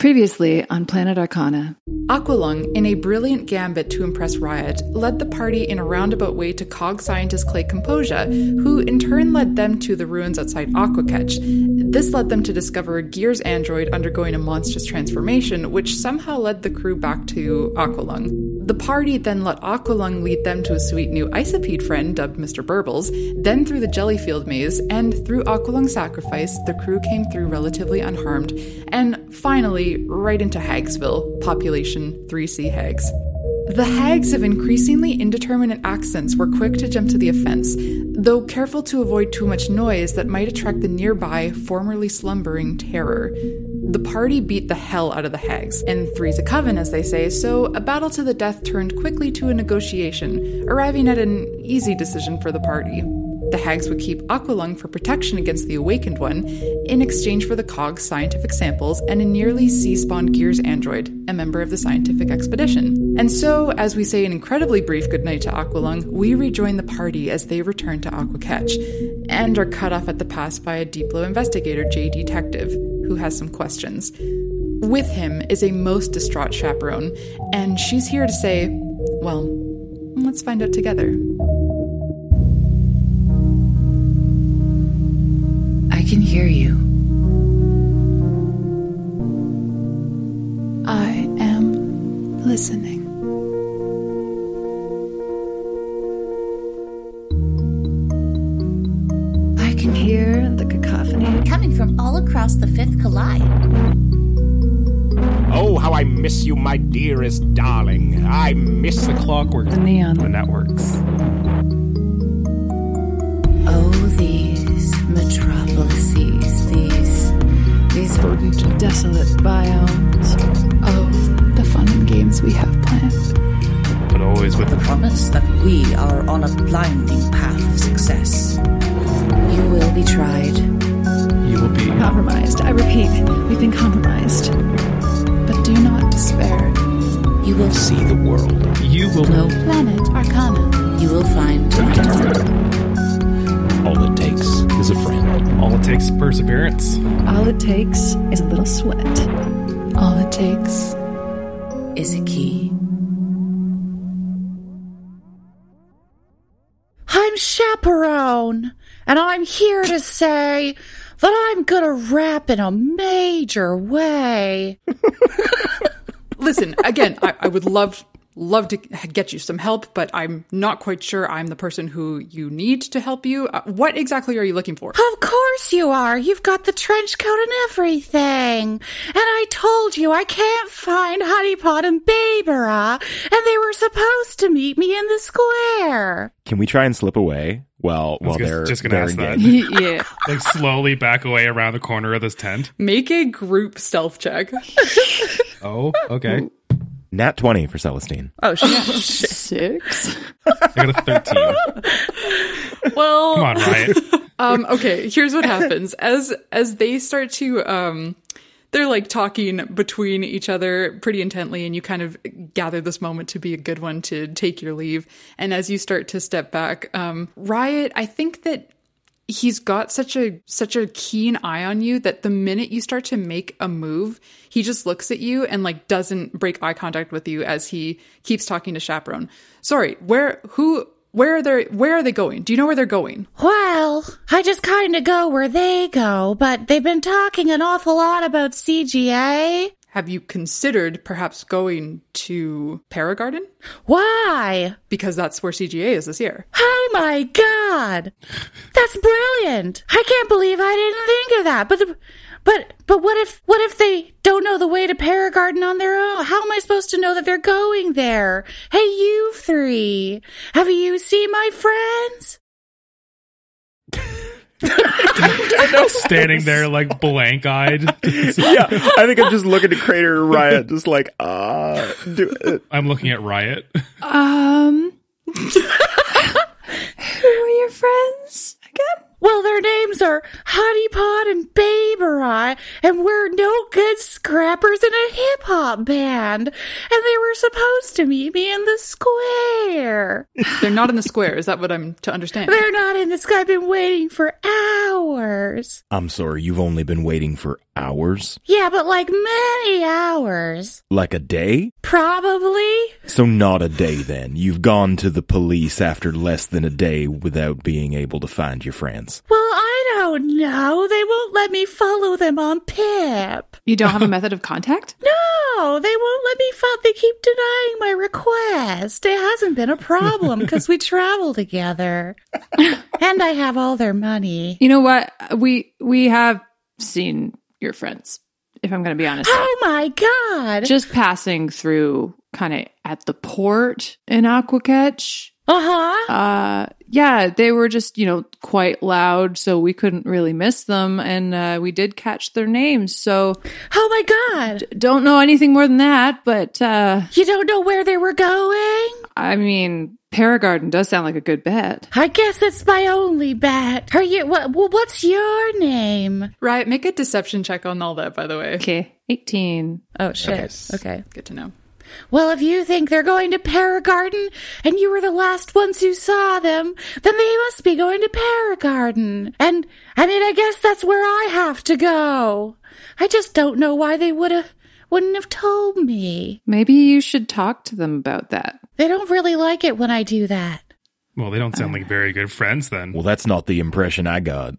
Previously on Planet Arcana. Aqualung, in a brilliant gambit to impress Riot, led the party in a roundabout way to cog scientist Clay Composia, who in turn led them to the ruins outside Aquakech. This led them to discover a Gears android undergoing a monstrous transformation, which somehow led the crew back to Aqualung. The party then let Aqualung lead them to a sweet new Isopede friend dubbed Mr. Burbles, then through the Jellyfield maze, and through Aqualung's sacrifice, the crew came through relatively unharmed, and finally, right into Hagsville, population 3C Hags. The hags of increasingly indeterminate accents were quick to jump to the offense, though careful to avoid too much noise that might attract the nearby, formerly slumbering terror. The party beat the hell out of the hags, and three's a coven, as they say, so a battle to the death turned quickly to a negotiation, arriving at an easy decision for the party. The hags would keep Aqualung for protection against the Awakened One in exchange for the Cog's scientific samples and a nearly sea spawned Gears android, a member of the scientific expedition. And so, as we say an incredibly brief goodnight to Aqualung, we rejoin the party as they return to Aquakech and are cut off at the pass by a Deeplo investigator, J.D. Tective, who has some questions. With him is a most distraught chaperone, and she's here to say, well, let's find out together. Dearest darling. I miss the Clockwork. The neon. The networks. Oh, these metropolises, these these verdant, desolate biomes. Oh, the fun and games we have planned. But always with the promise that we are on a blinding path of success. You will be tried. you will be. Compromised. I repeat, we've been compromised. But do not despair. You will see the world. You will know. Planet Arcana. You will find All it takes is a friend. All it takes is perseverance. All it takes is a little sweat. All it takes is a key. I'm chaperone, and I'm here to say that I'm gonna rap in a major way. Listen, again, I, I would love love to get you some help, but I'm not quite sure I'm the person who you need to help you. Uh, what exactly are you looking for? Of course you are. You've got the trench coat and everything. And I told you I can't find Honeypot and Babera, and they were supposed to meet me in the square. Can we try and slip away while I was while just- they're just gonna ask that. yeah. like slowly back away around the corner of this tent. Make a group stealth check. Oh, okay. Nat twenty for Celestine. Oh shit. six. I got a thirteen. well, Come on, Riot. um, okay, here's what happens. As as they start to um they're like talking between each other pretty intently and you kind of gather this moment to be a good one to take your leave and as you start to step back um riot i think that he's got such a such a keen eye on you that the minute you start to make a move he just looks at you and like doesn't break eye contact with you as he keeps talking to chaperone. Sorry where who where are they where are they going? Do you know where they're going? Well, I just kind of go where they go, but they've been talking an awful lot about CGA. Have you considered perhaps going to Paragarden? Why? Because that's where CGA is this year. Oh my god! That's brilliant! I can't believe I didn't think of that. But the, but but what if what if they don't know the way to Paragarden on their own? How am I supposed to know that they're going there? Hey, you three, have you seen my friends? Standing there like blank eyed. yeah, I think I'm just looking at Crater and Riot, just like, ah, do it. I'm looking at Riot. Um, who are your friends again? Well, their names are Honey Pot and Baber and we're no good scrappers in a hip hop band. And they were supposed to meet me in the square. They're not in the square. Is that what I'm to understand? They're not in the square. I've been waiting for hours. I'm sorry, you've only been waiting for hours? Yeah, but like many hours. Like a day? Probably. So not a day then. You've gone to the police after less than a day without being able to find your friends. Well, I don't know. They won't let me follow them on Pip. You don't have a method of contact? No, they won't let me follow. They keep denying my request. It hasn't been a problem because we travel together. and I have all their money. You know what? We we have seen your friends. If I'm going to be honest, Oh my god. just passing through, kind of at the port in Aquakech. Uh-huh. Uh, yeah, they were just you know quite loud, so we couldn't really miss them, and uh, we did catch their names. So Oh my god. don't know anything more than that, but uh, You don't know where they were going? I mean, Paragarden does sound like a good bet. I guess it's my only bet. Are you what well, what's your name? Riot, make a deception check on all that, by the way. Okay, eighteen. Oh shit. Okay. Good to know. Well, if you think they're going to Paragarden and you were the last ones who saw them, then they must be going to Paragarden. And I mean, I guess that's where I have to go. I just don't know why they would have wouldn't have told me. Maybe you should talk to them about that. They don't really like it when I do that. Well, they don't sound like uh. very good friends then. Well, that's not the impression I got.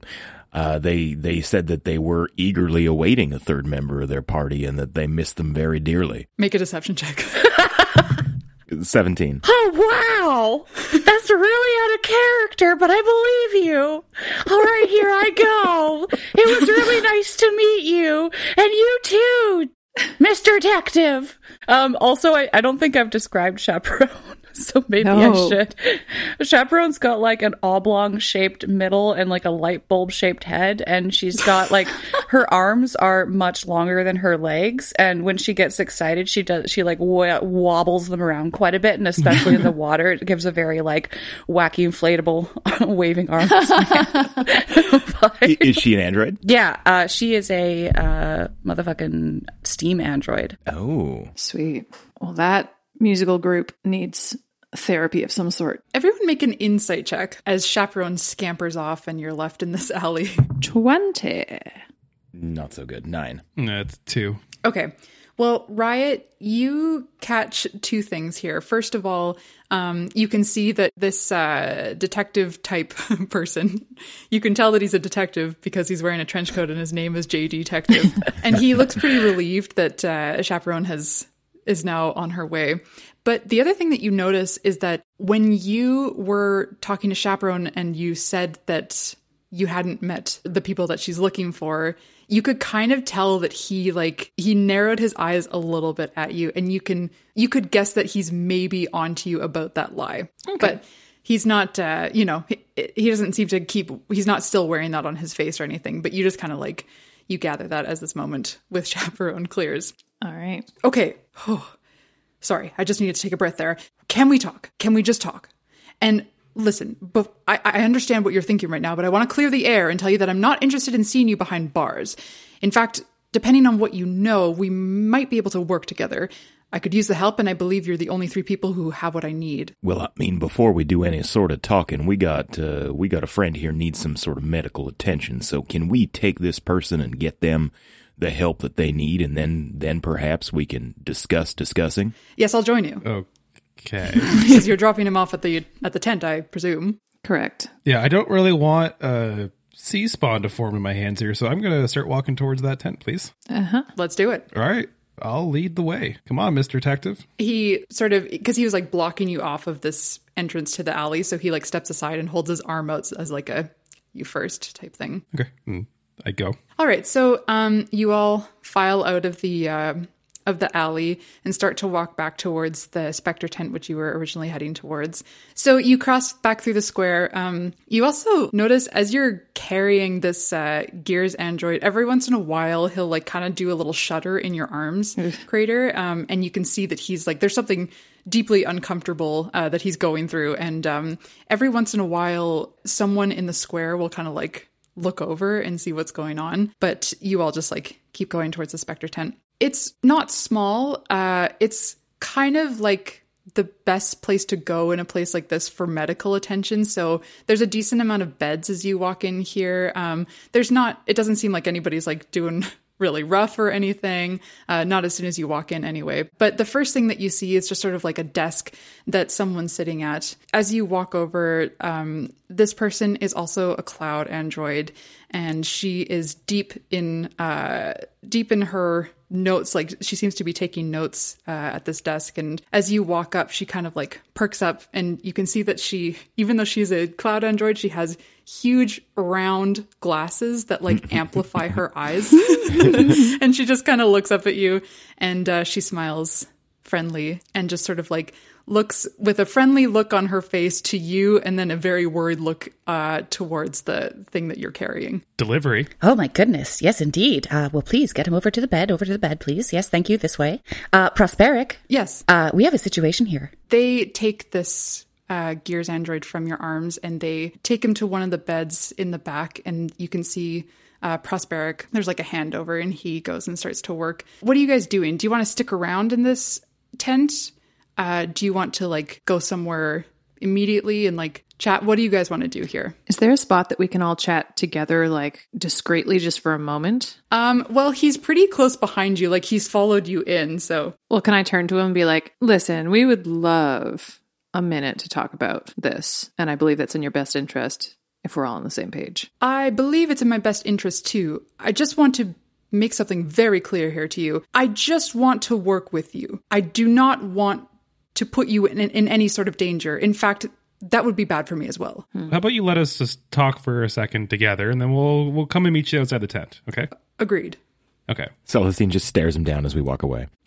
Uh, they they said that they were eagerly awaiting a third member of their party and that they missed them very dearly. Make a deception check. Seventeen. Oh, wow. That's really out of character, but I believe you. All right, here I go. It was really nice to meet you. And you too, Mr. Detective. Um, also, I, I don't think I've described Chaperone, so maybe I No. should. Chaperone's got like an oblong shaped middle and like a light bulb shaped head, and she's got like her arms are much longer than her legs, and when she gets excited, she does she like wa- wobbles them around quite a bit, and especially in the water, it gives a very like wacky inflatable waving arms. I- Is she an android? yeah, uh, she is a uh, motherfucking steam android. Oh, Sweet. Well, that musical group needs therapy of some sort. Everyone make an insight check as Chaperone scampers off and you're left in this alley. 20. not so good. Nine. That's two. Okay. Well, Riot, you catch two things here. First of all, um, you can see that this uh, detective type person, you can tell that he's a detective because he's wearing a trench coat and his name is J.D. Tective, and he looks pretty relieved that uh, Chaperone has is now on her way. But the other thing that you notice is that when you were talking to Chaperone and you said that you hadn't met the people that she's looking for, you could kind of tell that he like he narrowed his eyes a little bit at you and you can you could guess that he's maybe onto you about that lie. But he's not uh you know, he, he doesn't seem to keep he's not still wearing that on his face or anything, but you just kind of like you gather that as this moment with Chaperone clears. All right. Okay. Sorry, I just needed to take a breath there. Can we talk? Can we just talk? And listen, but I, I understand what you're thinking right now, but I want to clear the air and tell you that I'm not interested in seeing you behind bars. In fact, depending on what you know, we might be able to work together. I could use the help, and I believe you're the only three people who have what I need. Well, I mean, before we do any sort of talking, we got uh, we got a friend here needs some sort of medical attention. So can we take this person and get them the help that they need, and then then perhaps we can discuss discussing? Yes, I'll join you. Okay. Because you're dropping him off at the at the tent, I presume. Correct. yeah, I don't really want a sea spawn to form in my hands here, so I'm going to start walking towards that tent, please. Uh huh. Let's do it. All right. I'll lead the way. Come on, Mr. Detective. He sort of because he was like blocking you off of this entrance to the alley, so he like steps aside and holds his arm out as like a you first type thing. Okay. Mm, I go. All right, so um, you all file out of the uh, of the alley and start to walk back towards the Spectre tent, which you were originally heading towards. So you cross back through the square. Um, you also notice as you're carrying this uh, Gears android, every once in a while he'll like kind of do a little shudder in your arms crater, um, and you can see that he's like there's something deeply uncomfortable uh, that he's going through, and um, every once in a while someone in the square will kind of like look over and see what's going on. But you all just like keep going towards the Spectre tent. It's not small. Uh, it's kind of like the best place to go in a place like this for medical attention. So there's a decent amount of beds as you walk in here. Um, there's not, it doesn't seem like anybody's like doing really rough or anything. Uh, not as soon as you walk in, anyway. But the first thing that you see is just sort of like a desk that someone's sitting at. As you walk over, um, this person is also a cloud android, and she is deep in uh, deep in her notes. Like she seems to be taking notes uh, at this desk. And as you walk up, she kind of like perks up, and you can see that she, even though she's a cloud android, she has huge round glasses that like amplify her eyes and she just kind of looks up at you and uh, she smiles friendly and just sort of like looks with a friendly look on her face to you and then a very worried look uh, towards the thing that you're carrying Delivery. Oh my goodness. Yes, indeed. Uh, well, please get him over to the bed. Over to the bed, please. Yes, thank you. This way. Uh, Prosperic. yes Uh, we have a situation here. they take this uh, gears android from your arms and they take him to one of the beds in the back and you can see uh, prosperic. There's like a handover and he goes and starts to work. What are you guys doing? Do you want to stick around in this tent? Uh, do you want to like go somewhere immediately and like chat? What do you guys want to do here? Is there a spot that we can all chat together, like discreetly, just for a moment? um well he's pretty close behind you like he's followed you in so. Well, can I turn to him and be like, listen, we would love a minute to talk about this. And I believe that's in your best interest if we're all on the same page. I believe it's in my best interest too. I just want to make something very clear here to you. I just want to work with you. I do not want to put you in, in any sort of danger. In fact, that would be bad for me as well. Hmm. How about you let us just talk for a second together, and then we'll we'll come and meet you outside the tent. Okay. Agreed. Okay. Celestine just stares him down as we walk away.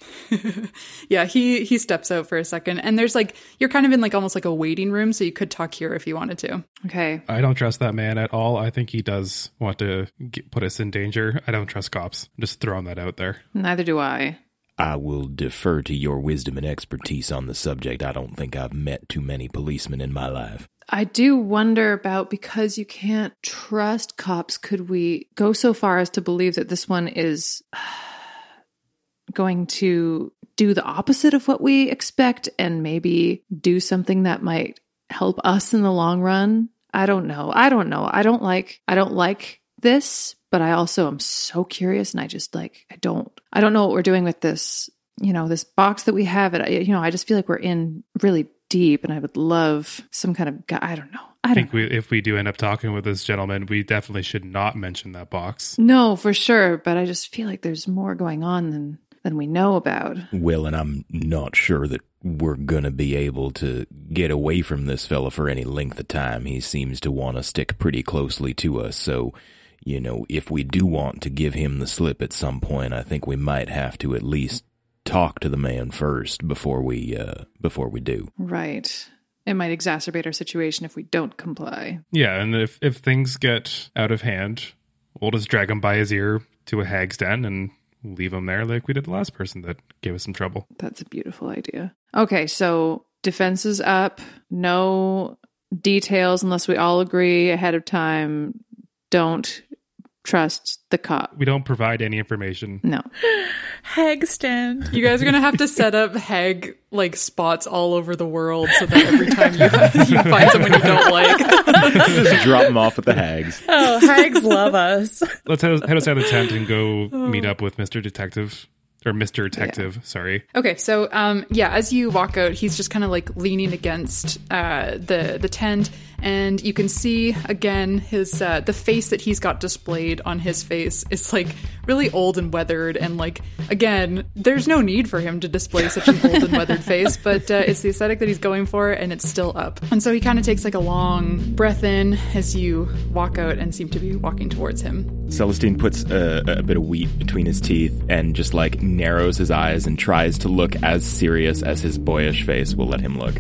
Yeah, he he steps out for a second and there's like you're kind of in like almost like a waiting room so you could talk here if you wanted to. Okay. I don't trust that man at all. I think he does want to get, put us in danger. I don't trust cops. I'm just throwing that out there. Neither do I. I will defer to your wisdom and expertise on the subject. I don't think I've met too many policemen in my life. I do wonder about because you can't trust cops, could we go so far as to believe that this one is going to do the opposite of what we expect and maybe do something that might help us in the long run? I don't know. I don't know. I don't like I don't like this, but I also am so curious and I just like I don't I don't know what we're doing with this, you know, this box that we have it you know, I just feel like we're in really deep and I would love some kind of gu- I don't know. I I don't think we, if we do end up talking with this gentleman, we definitely should not mention that box. No, for sure, but I just feel like there's more going on than than we know about. Well, and I'm not sure that we're gonna be able to get away from this fella for any length of time. He seems to want to stick pretty closely to us, so you know, if we do want to give him the slip at some point, I think we might have to at least talk to the man first before we uh before we do. Right. It might exacerbate our situation if we don't comply. Yeah, and if if things get out of hand, we'll just drag him by his ear to a hag's den and leave him there like we did the last person that gave us some trouble. That's a beautiful idea. Okay, so defenses up, no details unless we all agree ahead of time. Don't trust the cop. We don't provide any information. No. Hag stand. You guys are gonna have to set up hag like spots all over the world so that every time you, you find someone you don't like. Just drop them off at the hags. Oh, hags love us. Let's head, head outside the tent and go meet up with Mr. Detective. Or Mr. Detective, sorry. Okay, so um, yeah, as you walk out, he's just kind of like leaning against uh, the the tent, and you can see again his uh, the face that he's got displayed on his face is like really old and weathered, and like again, there's no need for him to display such an old and weathered face, but uh, it's the aesthetic that he's going for, and it's still up. And so he kind of takes like a long breath in as you walk out and seem to be walking towards him. Celestine puts a, a bit of wheat between his teeth and just like narrows his eyes and tries to look as serious as his boyish face will let him look.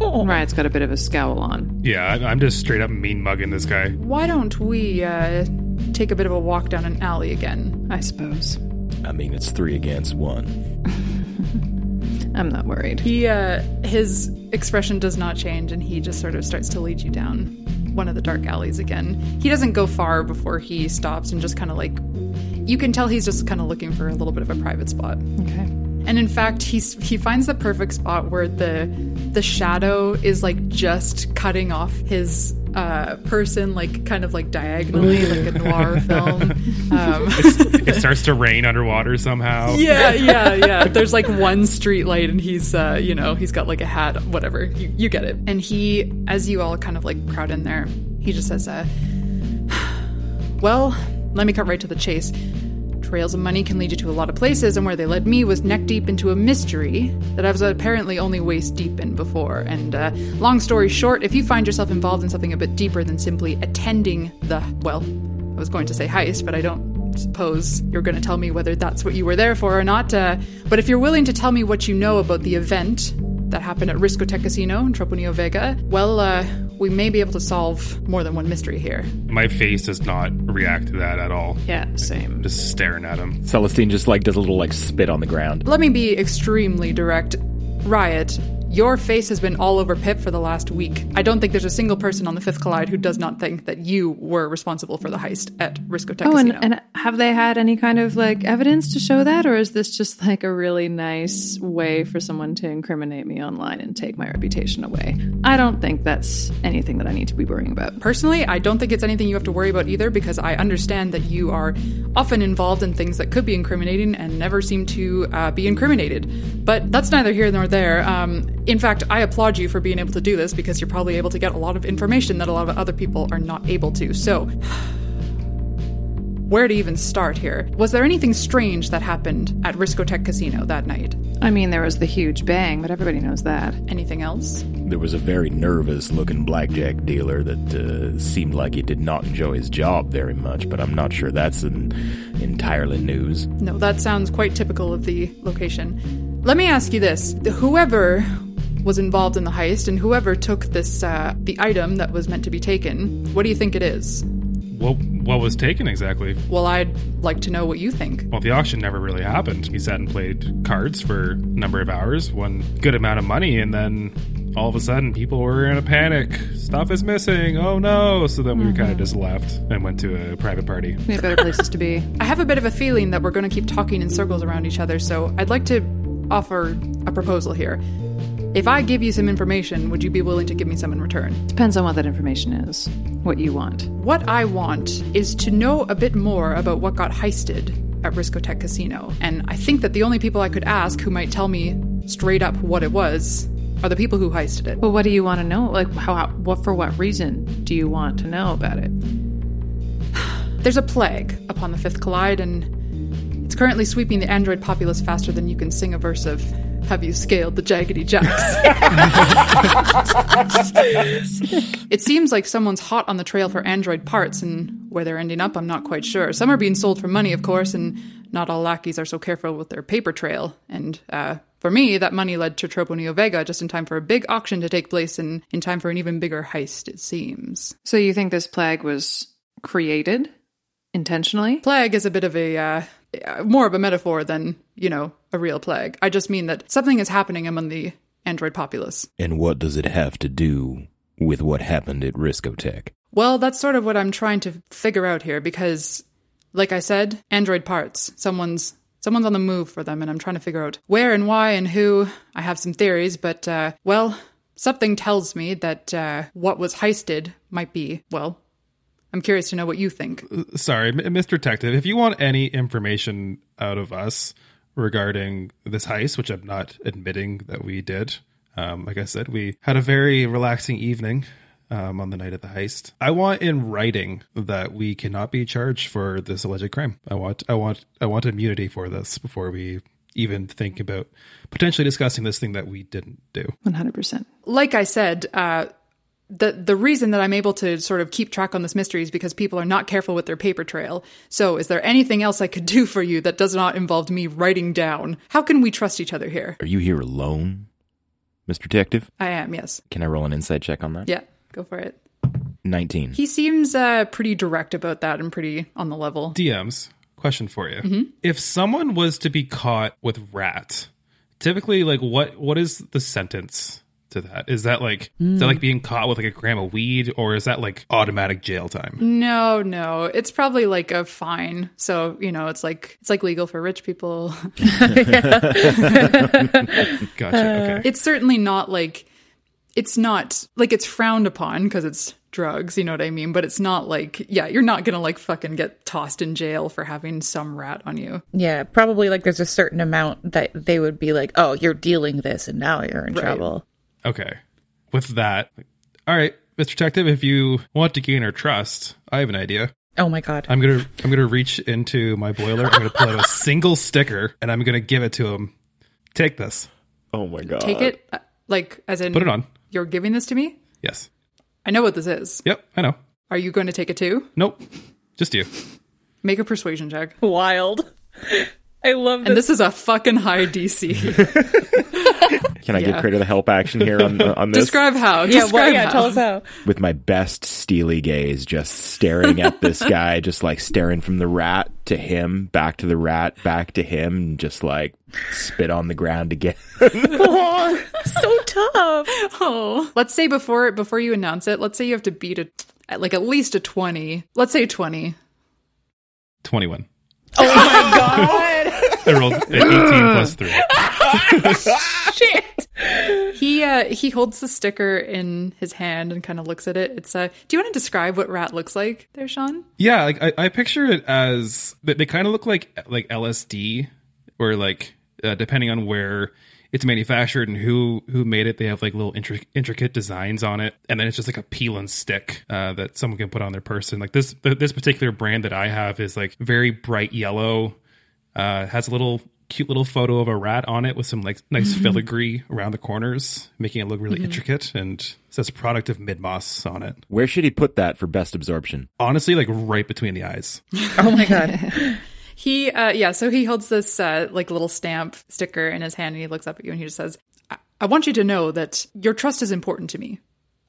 Riot's got a bit of a scowl on. Yeah, I- I'm just straight up mean mugging this guy. Why don't we uh, take a bit of a walk down an alley again? I suppose. I mean, it's three against one. I'm not worried. He, uh, his expression does not change, and he just sort of starts to lead you down one of the dark alleys again. He doesn't go far before he stops and just kind of like, you can tell he's just kind of looking for a little bit of a private spot. Okay. And in fact, he's he finds the perfect spot where the the shadow is like just cutting off his uh, person, like kind of like diagonally, like a noir film. Um, It starts to rain underwater somehow. yeah, yeah, yeah. There's like one street light, and he's, uh, you know, he's got like a hat, whatever. You, you get it. And he, as you all kind of like crowd in there, he just says, uh, "Well, let me cut right to the chase. Trails of money can lead you to a lot of places, and where they led me was neck deep into a mystery that I was apparently only waist deep in before. And uh, long story short, if you find yourself involved in something a bit deeper than simply attending the, well, I was going to say heist, but I don't suppose you're going to tell me whether that's what you were there for or not. Uh, but if you're willing to tell me what you know about the event that happened at Riscotec Casino in Troponio Vega, well, uh, we may be able to solve more than one mystery here. My face does not react to that at all. Yeah, same. I'm just staring at him. Celestine just like does a little like spit on the ground. Let me be extremely direct. Riot, your face has been all over Pip for the last week. I don't think there's a single person on the Fifth Collide who does not think that you were responsible for the heist at Riscotec Oh, and, and have they had any kind of like evidence to show that, or is this just like a really nice way for someone to incriminate me online and take my reputation away? I don't think that's anything that I need to be worrying about. Personally, I don't think it's anything you have to worry about either because I understand that you are often involved in things that could be incriminating and never seem to uh, be incriminated. But that's neither here nor there. Um, in fact, I applaud you for being able to do this because you're probably able to get a lot of information that a lot of other people are not able to. So, where to even start here? Was there anything strange that happened at Riscotec Casino that night? I mean, there was the huge bang, but everybody knows that. Anything else? There was a very nervous looking blackjack dealer that uh, seemed like he did not enjoy his job very much, but I'm not sure that's an entirely news. No, that sounds quite typical of the location. Let me ask you this: whoever was involved in the heist and whoever took this uh, the item that was meant to be taken, what do you think it is? What what was taken exactly? Well, I'd like to know what you think. Well, the auction never really happened. He sat and played cards for a number of hours, won good amount of money, and then all of a sudden people were in a panic. Stuff is missing. Oh no! So then we kind of just left and went to a private party. We have better places to be. I have a bit of a feeling that we're going to keep talking in circles around each other, so I'd like to offer a proposal here. If I give you some information, would you be willing to give me some in return? Depends on what that information is, what you want. What I want is to know a bit more about what got heisted at Riscotec Casino. And I think that the only people I could ask who might tell me straight up what it was are the people who heisted it. Well, what do you want to know? Like, how, how what for what reason do you want to know about it? There's a plague upon the Fifth Collide, and it's currently sweeping the android populace faster than you can sing a verse of Have You Scaled the Jaggedy Jacks? it seems like someone's hot on the trail for android parts, and where they're ending up, I'm not quite sure. Some are being sold for money, of course, and not all lackeys are so careful with their paper trail. And uh, for me, that money led to Troponio Vega just in time for a big auction to take place and in time for an even bigger heist, it seems. So you think this plague was created intentionally? Plague is a bit of a uh, more of a metaphor than you know a real plague. I just mean that something is happening among the android populace. And what does it have to do with what happened at Riscotech? Well, that's sort of what I'm trying to figure out here because, like I said, android parts. Someone's someone's on the move for them, and I'm trying to figure out where and why and who. I have some theories, but uh, well, something tells me that uh, what was heisted might be well. I'm curious to know what you think. Sorry, M- Mr. Detective, if you want any information out of us regarding this heist, which I'm not admitting that we did, um, like I said, we had a very relaxing evening um, on the night of the heist. I want in writing that we cannot be charged for this alleged crime. I want, I want, I want immunity for this before we even think about potentially discussing this thing that we didn't do. 100%. Like I said, uh, the the reason that I'm able to sort of keep track on this mystery is because people are not careful with their paper trail. So, is there anything else I could do for you that does not involve me writing down? How can we trust each other here? Are you here alone, Mr. Detective? I am, yes. Can I roll an insight check on that? Yeah, go for it. 19. He seems uh, pretty direct about that and pretty on the level. DMs, question for you. Mhm. If someone was to be caught with rat, typically like what what is the sentence to that? Is that like is that Mm. like being caught with like a gram of weed or is that like automatic jail time? No, no. It's probably like a fine. So, you know, it's like it's like legal for rich people. Gotcha. Okay. It's certainly not like it's not like it's frowned upon because it's drugs, you know what I mean? But it's not like yeah, you're not gonna like fucking get tossed in jail for having some rat on you. Yeah, probably like there's a certain amount that they would be like, oh, you're dealing this and now you're in Right. trouble. Okay. With that, all right, Mr. Detective, if you want to gain our trust, I have an idea. Oh my god. I'm gonna I'm gonna reach into my boiler. I'm gonna pull out a single sticker and I'm gonna give it to him. Take this. Oh my god. Take it uh, like as in Put it on. You're giving this to me? Yes. I know what this is. Yep. I know. Are you going to take it too? Nope. Just you. Make a persuasion check. Wild. I love this. And this is a fucking high DC. Can I Yeah. get credit of help action here on on this? Describe how. Yeah, Describe well, yeah, how. tell us how. With my best steely gaze, just staring at this guy, just like staring from the rat to him, back to the rat, back to him, and just like spit on the ground again. Aw, so tough. Oh, let's say before before you announce it, let's say you have to beat a at like at least a twenty. Let's say twenty. Twenty one. Oh my god. I rolled an eighteen plus three. Shit. He uh he holds the sticker in his hand and kind of looks at it. It's uh do you want to describe what rat looks like there, Sean? Yeah, like I, I picture it as they, they kind of look like like LSD, or like uh, depending on where it's manufactured and who who made it, they have like little intric- intricate designs on it, and then it's just like a peel and stick uh, that someone can put on their person. Like this th- this particular brand that I have is like very bright yellow, uh, has a little cute little photo of a rat on it with some like nice Mhm. filigree around the corners, making it look really Mhm. intricate, and says product of Midmoss on it. Where should he put that for best absorption? Honestly, like right between the eyes. Oh my god. He uh yeah, so he holds this uh like little stamp sticker in his hand and he looks up at you and he just says, I, I want you to know that your trust is important to me.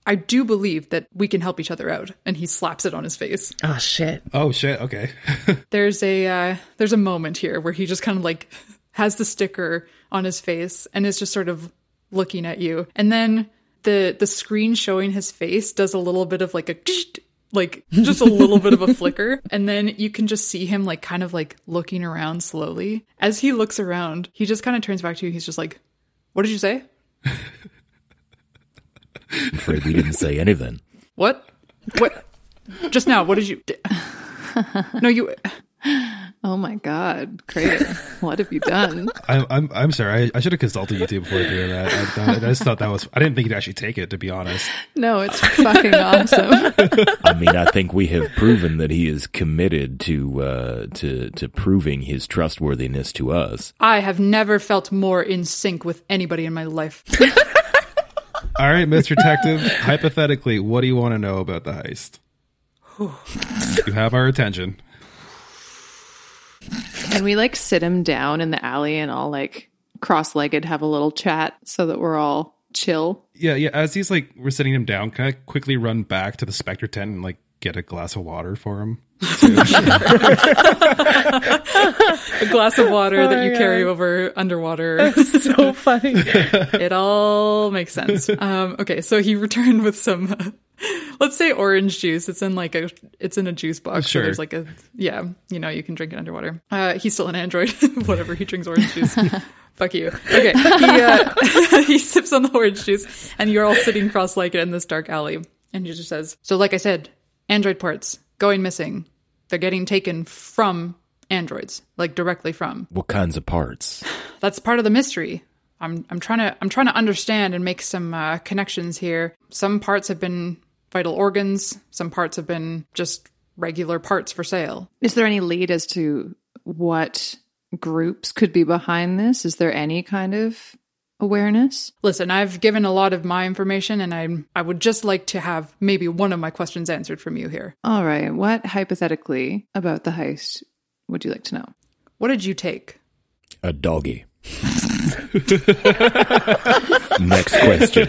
I do believe that we can help each other out. And he slaps it on his face. Oh shit. Oh shit. Okay. there's a uh, there's a moment here where he just kind of like has the sticker on his face and is just sort of looking at you and then the the screen showing his face does a little bit of like a like just a little bit of a flicker and then you can just see him like kind of like looking around slowly as he looks around he just kind of turns back to you he's just like what did you say I'm afraid we didn't say anything. what what just now what did you no you Oh my God, Crater, what have you done? I'm I'm I'm sorry. I, I should have consulted you two before doing that. I, I just thought that was. I didn't think you'd actually take it. To be honest. No, it's fucking awesome. I mean, I think we have proven that he is committed to uh, to to proving his trustworthiness to us. i have never felt more in sync with anybody in my life All right, Mr. Detective. hypothetically, what do you want to know about the heist? you have our attention. Can we like sit him down in the alley and all like cross legged have a little chat so that we're all chill? Yeah, yeah. As he's like, we're sitting him down. Can I quickly run back to the Spectre tent and like get a glass of water for him? a glass of water Oh that my you carry over underwater. so funny. it all makes sense. Um, okay, so he returned with some Let's say orange juice. It's in like a it's in a juice box. Sure. So there's like a yeah, you know, you can drink it underwater. Uh, he's still an android. Whatever, he drinks orange juice. Fuck you. Okay. He uh, he sips on the orange juice, and you're all sitting cross-legged in this dark alley. And he just says, "So, like I said, android parts going missing. They're getting taken from androids, like directly from. What kinds of parts? That's part of the mystery. I'm I'm trying to I'm trying to understand and make some uh, connections here. Some parts have been vital organs. Some parts have been just regular parts for sale. Is there any lead as to what groups could be behind this? Is there any kind of awareness? Listen, I've given a lot of my information, and I I would just like to have maybe one of my questions answered from you here. All right. What hypothetically about the heist would you like to know? What did you take? A doggy. Next question.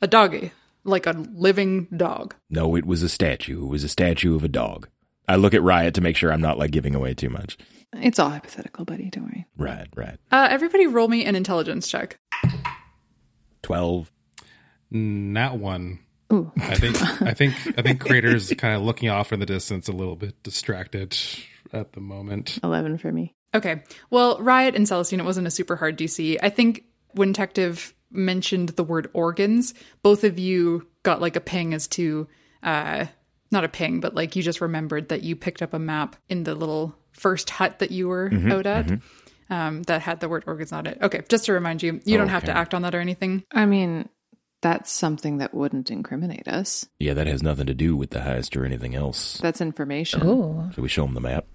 A doggy, like a living dog. No, it was a statue. It was a statue of a dog. I look at Riot to make sure I'm not like giving away too much. It's all hypothetical, buddy. Don't worry. Right, right. Uh, everybody, roll me an intelligence check. 12. Not one. Ooh. I think I think I think Crater's kind of looking off in the distance, a little bit distracted at the moment. 11 for me. Okay. Well, Riot and Celestine, it wasn't a super hard DC. I think when Detective mentioned the word organs, both of you got like a ping as to, uh, not a ping, but like you just remembered that you picked up a map in the little first hut that you were Mhm, out at. mhm. Um, that had the word organs on it. Okay, just to remind you, you don't have to act on that or anything. I mean, that's something that wouldn't incriminate us. Yeah, that has nothing to do with the heist or anything else. That's information. Oh. Should we show him the map?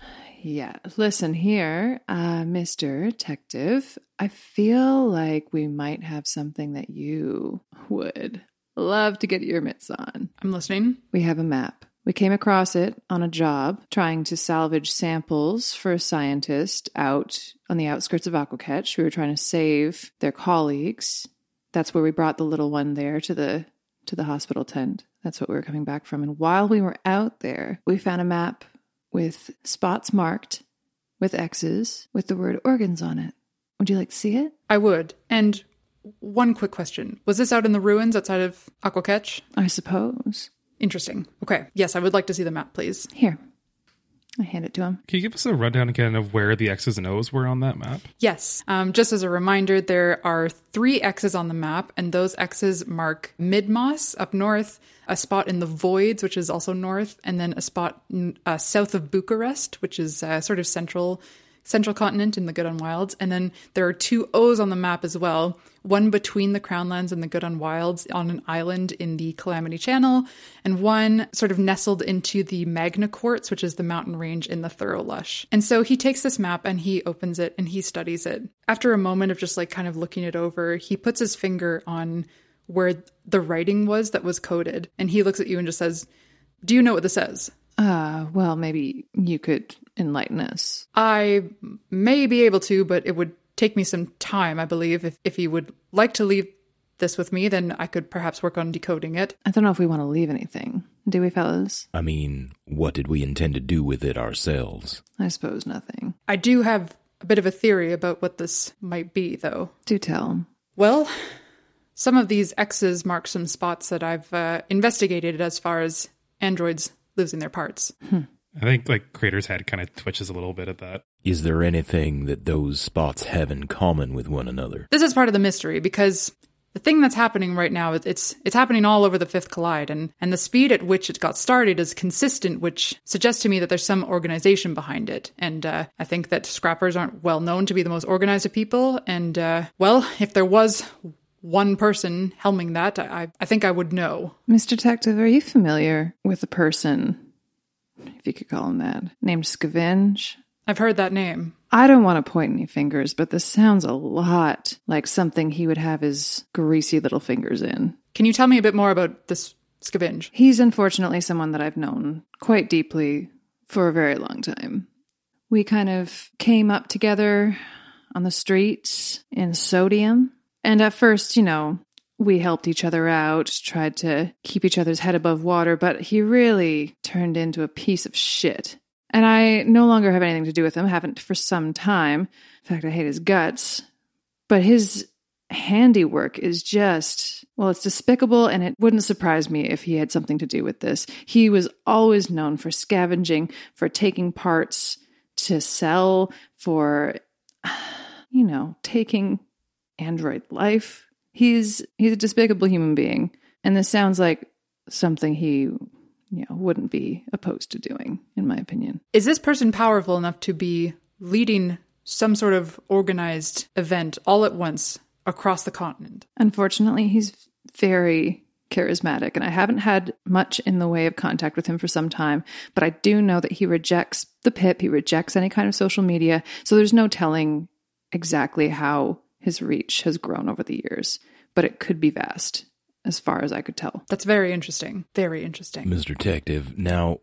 Yeah. Listen here, uh, Mr. Detective. I feel like we might have something that you would love to get your mitts on. I'm listening. We have a map. We came across it on a job trying to salvage samples for a scientist out on the outskirts of Aquakech. We were trying to save their colleagues. That's where we brought the little one there to the to the hospital tent. That's what we were coming back from. And while we were out there, we found a map with spots marked with X's with the word organs on it. Would you like to see it? I would. And one quick question Was this out in the ruins outside of Aquakech? I suppose. Interesting. Okay. Yes, I would like to see the map, please. Here. I hand it to him. Can you give us a rundown again of where the X's and O's were on that map? Yes. Um, just as a reminder, there are three X's on the map, and those X's mark Midmoss up north, a spot in the Voids, which is also north, and then a spot uh, south of Bucharest, which is uh, sort of central central continent in the Good on Wilds. And then there are two O's on the map as well, one between the Crownlands and the Good on Wilds on an island in the Calamity Channel, and one sort of nestled into the Magna Quartz, which is the mountain range in the Thorough Lush. And so he takes this map and he opens it and he studies it. After a moment of just like kind of looking it over, he puts his finger on where the writing was that was coded. And he looks at you and just says, Do you know what this says? Uh, well, maybe you could enlighten us. I may be able to, but it would take me some time, I believe. If, if you would like to leave this with me, then I could perhaps work on decoding it. I don't know if we want to leave anything. Do we, fellas? I mean, what did we intend to do with it ourselves? I suppose nothing. I do have a bit of a theory about what this might be, though. Do tell. Well, some of these X's mark some spots that I've uh, investigated as far as androids losing their parts. I think like Crater's head kind of twitches a little bit at that. Is there anything that those spots have in common with one another? This is part of the mystery because the thing that's happening right now is it's it's happening all over the fifth collide and and the speed at which it got started is consistent which suggests to me that there's some organization behind it and uh, i think that scrappers aren't well known to be the most organized of people and uh, well if there was one person helming that I, I think i would know Mr. Detective, are you familiar with the person, if you could call him that, named Scavenge? i've heard that name I don't want to point any fingers, but this sounds a lot like something he would have his greasy little fingers in. can you tell me a bit more about this scavenge He's unfortunately someone that I've known quite deeply for a very long time. We kind of came up together on the streets in Sodium. And at first, you know, we helped each other out, tried to keep each other's head above water, but he really turned into a piece of shit. And I no longer have anything to do with him, haven't for some time. In fact, I hate his guts. But his handiwork is just, well, it's despicable, and it wouldn't surprise me if he had something to do with this. He was always known for scavenging, for taking parts to sell, for, you know, taking android life. He's he's a despicable human being, and this sounds like something he, you know, wouldn't be opposed to doing, in my opinion. Is this person powerful enough to be leading some sort of organized event all at once across the continent? Unfortunately, he's very charismatic, and I haven't had much in the way of contact with him for some time, but I do know that he rejects the pip, he rejects any kind of social media, so there's no telling exactly how his reach has grown over the years, but it could be vast as far as I could tell. That's very interesting. Very interesting. Mr. Detective, now,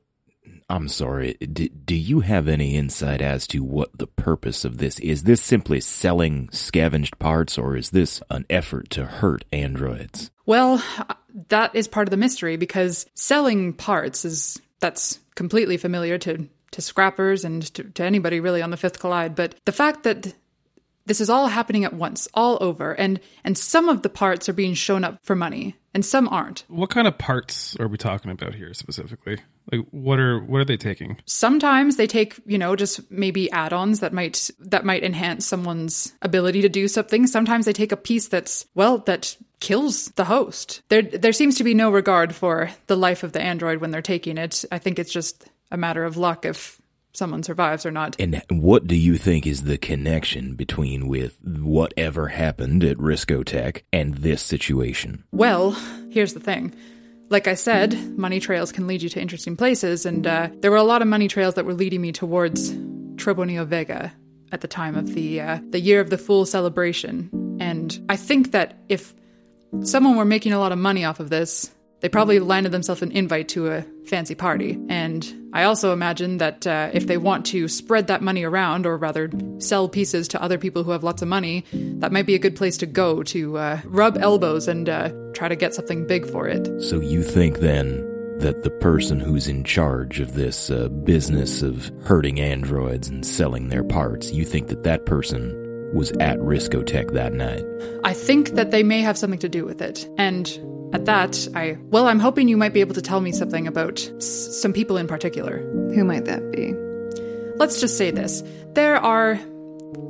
I'm sorry, do, do you have any insight as to what the purpose of this is? This simply selling scavenged parts, or is this an effort to hurt androids? Well, that is part of the mystery because selling parts is that's completely familiar to to scrappers and to, to anybody really on the Fifth Collide. But the fact that this is all happening at once, all over, and and some of the parts are being shown up for money, and some aren't. What kind of parts are we talking about here specifically? Like what are what are they taking? Sometimes they take, you know, just maybe add-ons that might that might enhance someone's ability to do something. Sometimes they take a piece that's well that kills the host. There there seems to be no regard for the life of the android when they're taking it. I think it's just a matter of luck if someone survives or not. And what do you think is the connection between with whatever happened at Riscotech and this situation? Well, here's the thing. Like I said, money trails can lead you to interesting places, and uh, there were a lot of money trails that were leading me towards Trebonio Vega at the time of the uh, the Year of the Fool celebration. And I think that if someone were making a lot of money off of this, they probably landed themselves an invite to a fancy party. And I also imagine that uh, if they want to spread that money around, or rather sell pieces to other people who have lots of money, that might be a good place to go to uh, rub elbows and uh, try to get something big for it. So you think then that the person who's in charge of this uh, business of hurting androids and selling their parts, you think that that person was at Riscotech that night? I think that they may have something to do with it. And at that, I, well, I'm hoping you might be able to tell me something about s- some people in particular. Who might that be? Let's just say this there are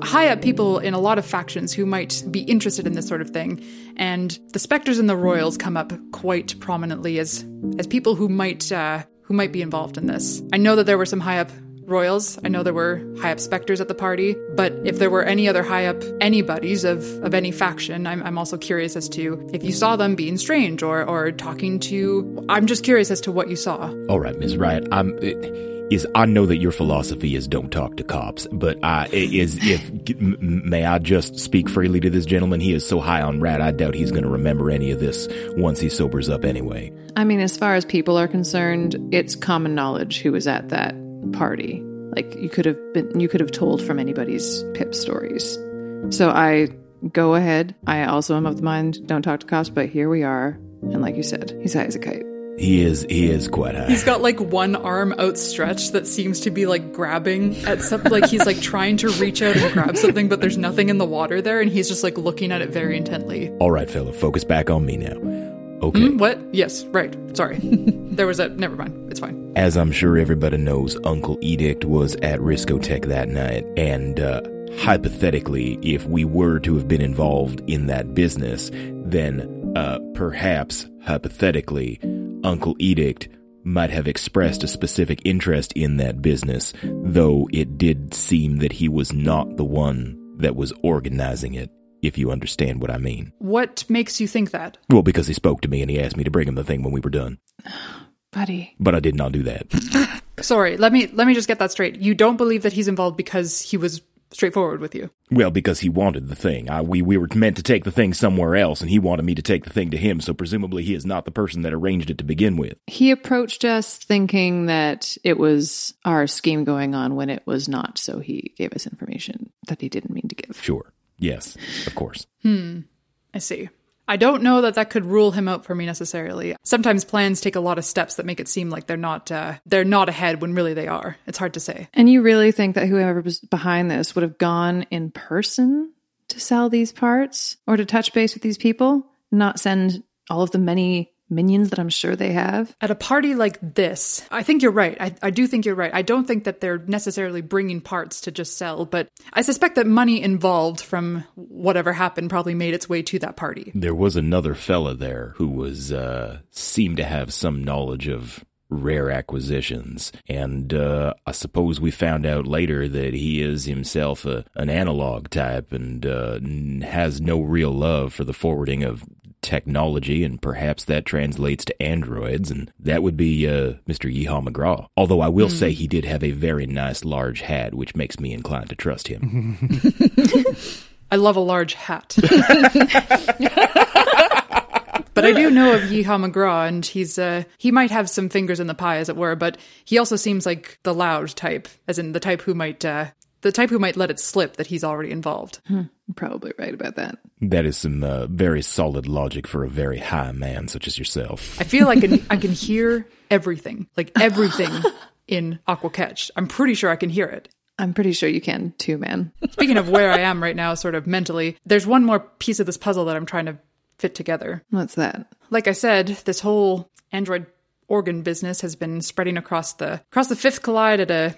high up people in a lot of factions who might be interested in this sort of thing, and the Spectres and the Royals come up quite prominently as as people who might uh, who might be involved in this. I know that there were some high up royals. I know there were high up specters at the party, but if there were any other high up anybody's of, of any faction, I'm, I'm also curious as to if you saw them being strange or, or talking to. I'm just curious as to what you saw. All right, Miss Riot. I'm. Is I know that your philosophy is don't talk to cops, but I is if may I just speak freely to this gentleman? He is so high on rat, I doubt he's going to remember any of this once he sobers up anyway. I mean, as far as people are concerned, it's common knowledge who was at that party. Like you could have been you could have told from anybody's pip stories. So I go ahead. I also am of the mind don't talk to cops, but here we are. And like you said, he's high as a kite. He is he is quite high. He's got like one arm outstretched that seems to be like grabbing at something like he's like trying to reach out and grab something, but there's nothing in the water there, and he's just like looking at it very intently. All right, fella, focus back on me now. Okay. Mm, what? Yes, right. Sorry. there was a. Never mind. It's fine. As I'm sure everybody knows, Uncle Edict was at Riscotech that night, and uh, hypothetically, if we were to have been involved in that business, then uh, perhaps, hypothetically, Uncle Edict might have expressed a specific interest in that business, though it did seem that he was not the one that was organizing it if you understand what I mean. What makes you think that? Well, because he spoke to me and he asked me to bring him the thing when we were done. Buddy. But I did not do that. Sorry, let me let me just get that straight. You don't believe that he's involved because he was straightforward with you. Well, because he wanted the thing. I, we we were meant to take the thing somewhere else, and he wanted me to take the thing to him. So presumably, he is not the person that arranged it to begin with. He approached us thinking that it was our scheme going on when it was not. So he gave us information that he didn't mean to give. Sure. Yes, of course. Hmm. I see. I don't know that that could rule him out for me necessarily. Sometimes plans take a lot of steps that make it seem like they're not uh, they're not ahead when really they are. It's hard to say. And you really think that whoever was behind this would have gone in person to sell these parts or to touch base with these people, not send all of the many minions that I'm sure they have. At a party like this, I think you're right. I, I do think you're right. I don't think that they're necessarily bringing parts to just sell, but I suspect that money involved from whatever happened probably made its way to that party. There was another fella there who was uh seemed to have some knowledge of rare acquisitions and uh I suppose we found out later that he is himself a, an analog type and uh n- has no real love for the forwarding of technology and perhaps that translates to androids and that would be uh Mr. Yeehaw McGraw. Although I will say he did have a very nice large hat which makes me inclined to trust him. I love a large hat. but I do know of Yeehaw McGraw, and he's uh, he might have some fingers in the pie, as it were. But he also seems like the loud type, as in the type who might uh, the type who might let it slip that he's already involved. You're probably right about that. that is some uh, very solid logic for a very high man such as yourself. I feel like I can I can hear everything, like everything in Aquakech. I'm pretty sure I can hear it. I'm pretty sure you can too, man. Speaking of where I am right now, sort of mentally, there's one more piece of this puzzle that I'm trying to fit together. What's that? Like I said, this whole Android organ business has been spreading across the across the fifth collide at a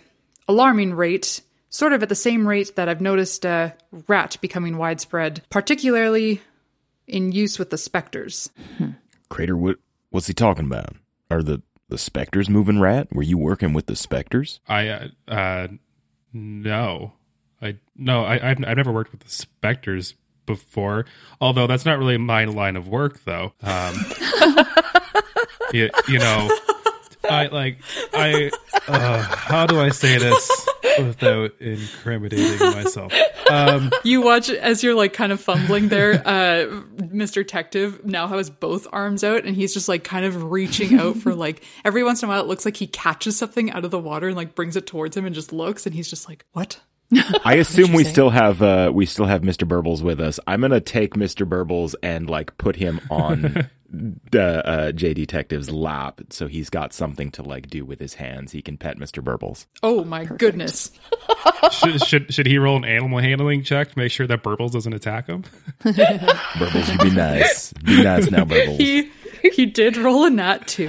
alarming rate, sort of at the same rate that I've noticed uh, rat becoming widespread, particularly in use with the specters. Crater, what what's he talking about? Are the the specters moving rat? Were you working with the specters? I uh, uh no. I no, I I've I've never worked with the specters before. Although that's not really my line of work though. Um you, you know, I like I uh, how do I say this without incriminating myself? Um You watch as you're like kind of fumbling there. Uh, Mr. Detective now has both arms out and he's just like kind of reaching out for like every once in a while it looks like he catches something out of the water and like brings it towards him and just looks and he's just like, what? I assume we still have uh we still have Mr. Burbles with us. I'm gonna take Mr. Burbles and like put him on the uh, J.D. Tective's lap, so he's got something to like do with his hands. He can pet Mr. Burbles. Oh my goodness. should, should should he roll an animal handling check to make sure that Burbles doesn't attack him? Burbles, you be nice. Be nice now, Burbles. He he did roll a nat too.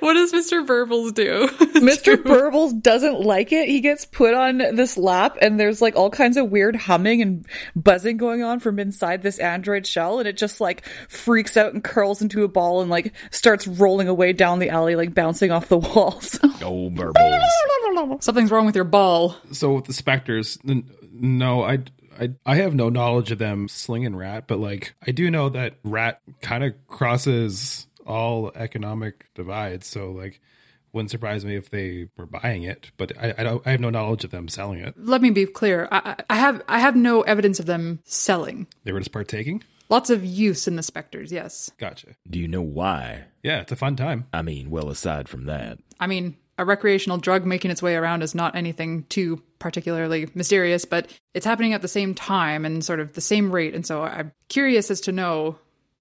what does Mr. Burbles do? Mr. Burbles doesn't like it. He gets put on this lap, and there's like all kinds of weird humming and buzzing going on from inside this android shell, and it just like freaks out and curls into a ball and like starts rolling away down the alley, like bouncing off the walls. oh, Burbles. Something's wrong with your ball. So with the specters, no, I, I, I have no knowledge of them slinging rat, but like I do know that rat kind of crosses all economic divides. So like, wouldn't surprise me if they were buying it, but I, I don't, I have no knowledge of them selling it. Let me be clear. I, I have I have no evidence of them selling. They were just partaking. Lots of use in the specters, yes. Gotcha. Do you know why? Yeah, it's a fun time. I mean, well, aside from that, I mean, a recreational drug making its way around is not anything too particularly mysterious, but it's happening at the same time and sort of the same rate. And so I'm curious as to know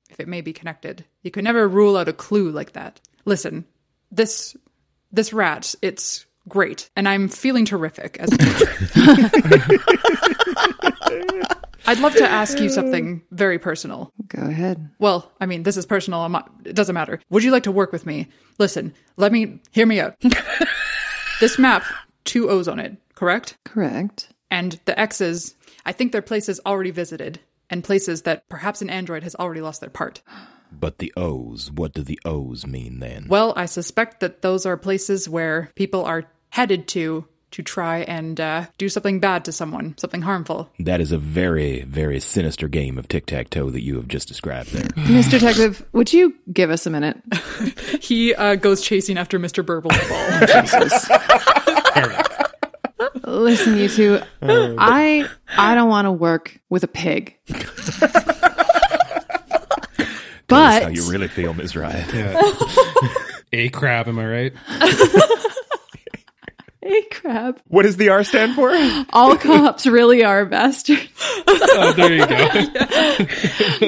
if it may be connected. You could never rule out a clue like that. Listen, this this rat, it's great, and I'm feeling terrific as I'd love to ask you something very personal. Go ahead. Well, I mean, this is personal. I'm not, it doesn't matter. Would you like to work with me? Listen, let me hear me out. this map, two O's on it, correct? Correct. And the X's, I think they're places already visited and places that perhaps an android has already lost their part. but the O's, what do the O's mean then? Well, I suspect that those are places where people are headed to to try and uh, do something bad to someone, something harmful. That is a very, very sinister game of tic tac toe that you have just described there. Mr. Detective, would you give us a minute? He uh, goes chasing after Mr. Burbles' ball. Listen, you two, I I don't want to work with a pig. That's but how you really feel, Ms. Riot. A crab, am I right? Hey, crap. What does the R stand for? All cops really are bastards. oh, there you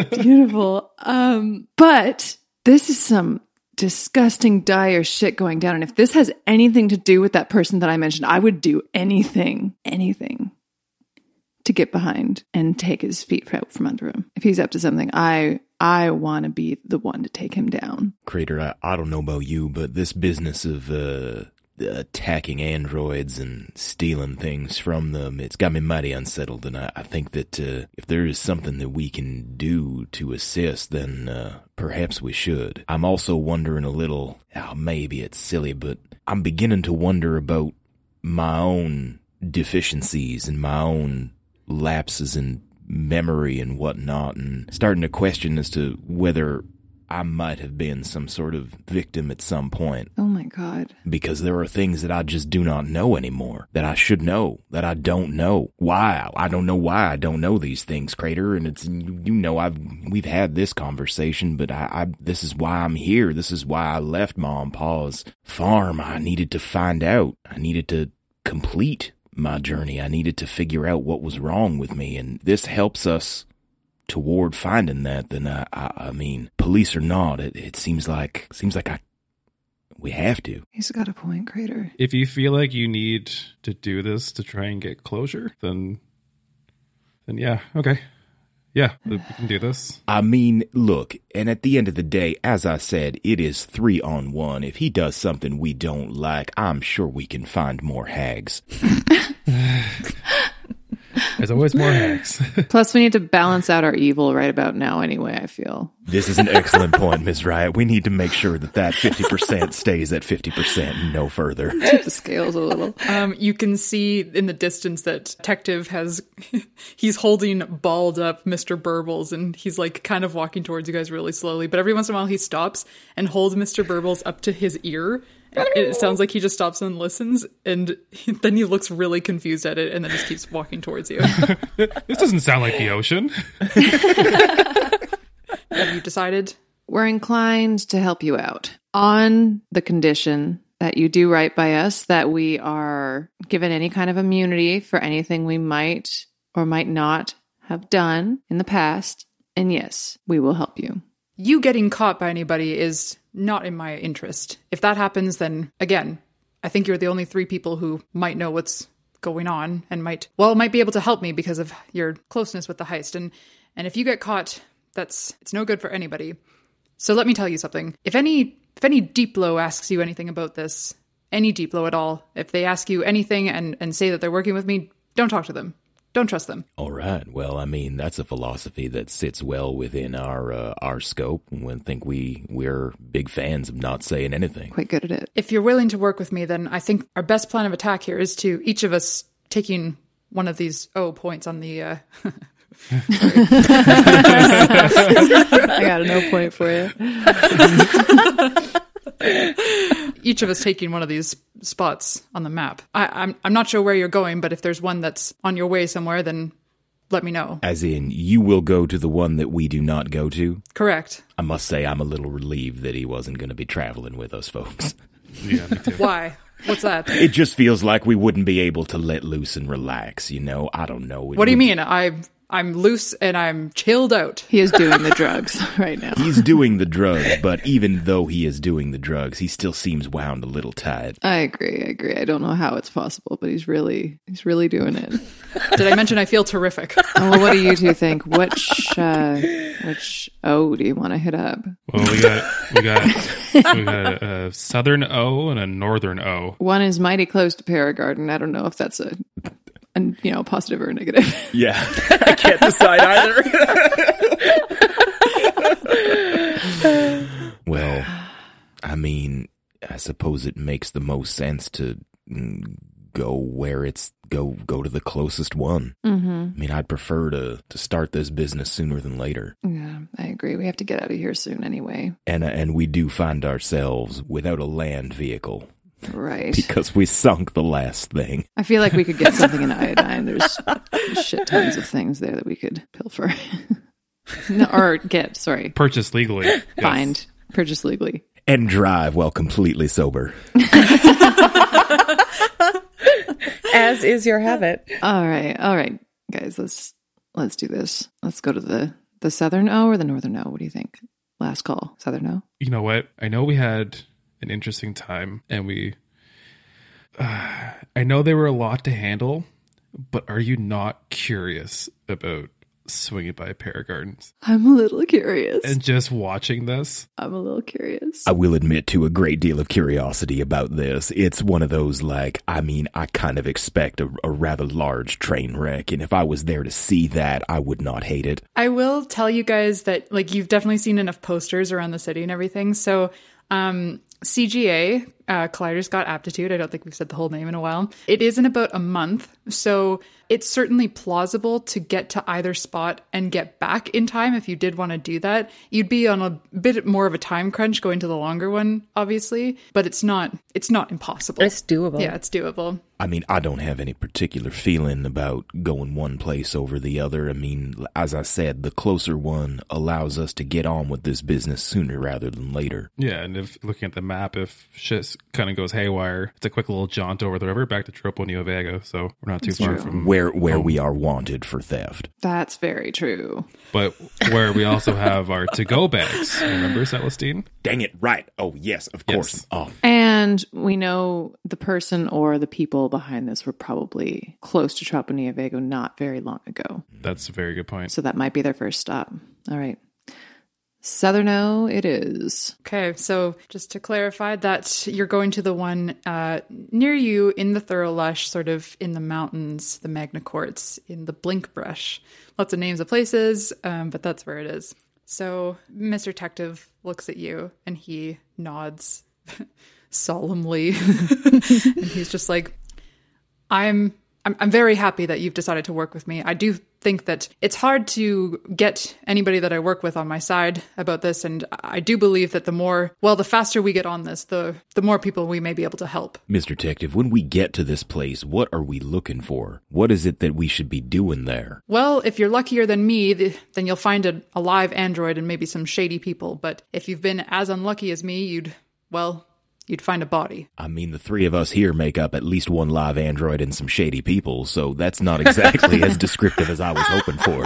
go. Beautiful. Um, but this is some disgusting, dire shit going down. And if this has anything to do with that person that I mentioned, I would do anything, anything to get behind and take his feet out from under him. If he's up to something, I I want to be the one to take him down. Crater, I, I don't know about you, but this business of uh, attacking androids and stealing things from them, it's got me mighty unsettled. And I, I think that uh, if there is something that we can do to assist, then uh, perhaps we should. I'm also wondering a little, oh, maybe it's silly, but I'm beginning to wonder about my own deficiencies and my own lapses in memory and whatnot, and starting to question as to whether I might have been some sort of victim at some point. Oh my god. Because there are things that I just do not know anymore, that I should know, that I don't know. Why? I don't know why I don't know these things, Crater, and it's, you know, I've, we've had this conversation, but I, I this is why I'm here. This is why I left Mom Pa's farm. I needed to find out. I needed to complete my journey. I needed to figure out what was wrong with me, and this helps us toward finding that, then I, I, I mean, police or not, it, it seems like seems like I we have to. He's got a point, Crater. If you feel like you need to do this to try and get closure, then then yeah, okay. Yeah, we can do this. I mean, look, and at the end of the day, as I said, it is three on one. If he does something we don't like, I'm sure we can find more hags. There's always more hacks. Plus, we need to balance out our evil right about now, anyway, I feel. This is an excellent point, Ms. Riot. We need to make sure that that 50% stays at 50% and no further. Tip the scales a little. Um, you can see in the distance that Detective has, he's holding balled up Mr. Burbles and he's like kind of walking towards you guys really slowly. But every once in a while he stops and holds Mr. Burbles up to his ear it sounds like he just stops and listens, and then he looks really confused at it, and then just keeps walking towards you. this doesn't sound like the ocean. Have you decided? We're inclined to help you out on the condition that you do right by us, that we are given any kind of immunity for anything we might or might not have done in the past. And yes, we will help you. You getting caught by anybody is not in my interest. If that happens, then again, I think you're the only three people who might know what's going on and might well might be able to help me because of your closeness with the heist. And and if you get caught, that's it's no good for anybody. So let me tell you something. If any if any Deeplo asks you anything about this, any Deeplo at all, if they ask you anything and and say that they're working with me, don't talk to them. Don't trust them. All right. Well, I mean, that's a philosophy that sits well within our uh, our scope. And I think we we're big fans of not saying anything. Quite good at it. If you're willing to work with me, then I think our best plan of attack here is to each of us taking one of these O points on the. Uh, I got a no point for you. each of us taking one of these spots on the map. I, am I'm, I'm not sure where you're going, but if there's one that's on your way somewhere, then let me know. As in, you will go to the one that we do not go to? Correct. I must say, I'm a little relieved that he wasn't going to be traveling with us, folks. yeah, me too. Why? What's that? It just feels like we wouldn't be able to let loose and relax, you know? I don't know. It what do you mean? I I'm loose and I'm chilled out. He is doing the drugs right now. He's doing the drugs, but even though he is doing the drugs, he still seems wound a little tight. I agree. I agree. I don't know how it's possible, but he's really he's really doing it. Did I mention I feel terrific? Oh, well, what do you two think? Which uh, which O do you want to hit up? Well, we got we got we got a southern O and a northern O. One is mighty close to Paragarden. I don't know if that's a, a you know positive or negative. Yeah, I can't decide either. well, I mean, I suppose it makes the most sense to mm, go where it's go go to the closest one. Mm-hmm. I mean, I'd prefer to to start this business sooner than later. Yeah, I agree. We have to get out of here soon anyway. And uh, and we do find ourselves without a land vehicle Right. because we sunk the last thing. I feel like we could get something in iodine. There's shit tons of things there that we could pilfer. no, or get, sorry. Purchase legally. Yes. Find. Purchase legally. And drive while completely sober. As is your habit. All right. All right. Guys, let's let's do this. Let's go to the the southern O or the northern O. What do you think? Last call. Southern O? You know what? I know we had an interesting time and we uh, I know they were a lot to handle, But are you not curious about swinging by Pear Gardens I'm a little curious. and just watching this? I'm a little curious. I will admit to a great deal of curiosity about this. It's one of those, like, I mean, I kind of expect a, a rather large train wreck, and if I was there to see that, I would not hate it. I will tell you guys that like you've definitely seen enough posters around the city and everything. So um CGA, uh, Collider's Got Aptitude. I don't think we've said the whole name in a while. It is in about a month, so it's certainly plausible to get to either spot and get back in time if you did want to do that. You'd be on a bit more of a time crunch going to the longer one, obviously, but it's not it's not impossible. It's doable. Yeah, it's doable. I mean, I don't have any particular feeling about going one place over the other. I mean, as I said, the closer one allows us to get on with this business sooner rather than later. Yeah, and if looking at the map, if shit kind of goes haywire, it's a quick little jaunt over the river back to Tropo Neovego. So we're not too That's far true. from Where where home. we are wanted for theft. That's very true. but where we also have our to-go bags. Remember, Celestine? Dang it, right. Oh, yes, of course. Oh, And we know the person or the people behind this were probably close to Tropania Vego not very long ago. That's a very good point. So that might be their first stop. All right. Southerno it is. Okay, so just to clarify that you're going to the one uh, near you in the Thorough Lush, sort of in the mountains, the Magna Quartz, in the Blink Brush. Lots of names of places, um, but that's where it is. So Mr. Detective looks at you and he nods solemnly. and he's just like, I'm, I'm I'm very happy that you've decided to work with me. I do think that it's hard to get anybody that I work with on my side about this and I do believe that the more well the faster we get on this, the the more people we may be able to help. Mr. Detective, when we get to this place, what are we looking for? What is it that we should be doing there? Well, if you're luckier than me, th- then you'll find a, a live android and maybe some shady people, but if you've been as unlucky as me, you'd well, you'd find a body. I mean, the three of us here make up at least one live android and some shady people, so that's not exactly as descriptive as I was hoping for.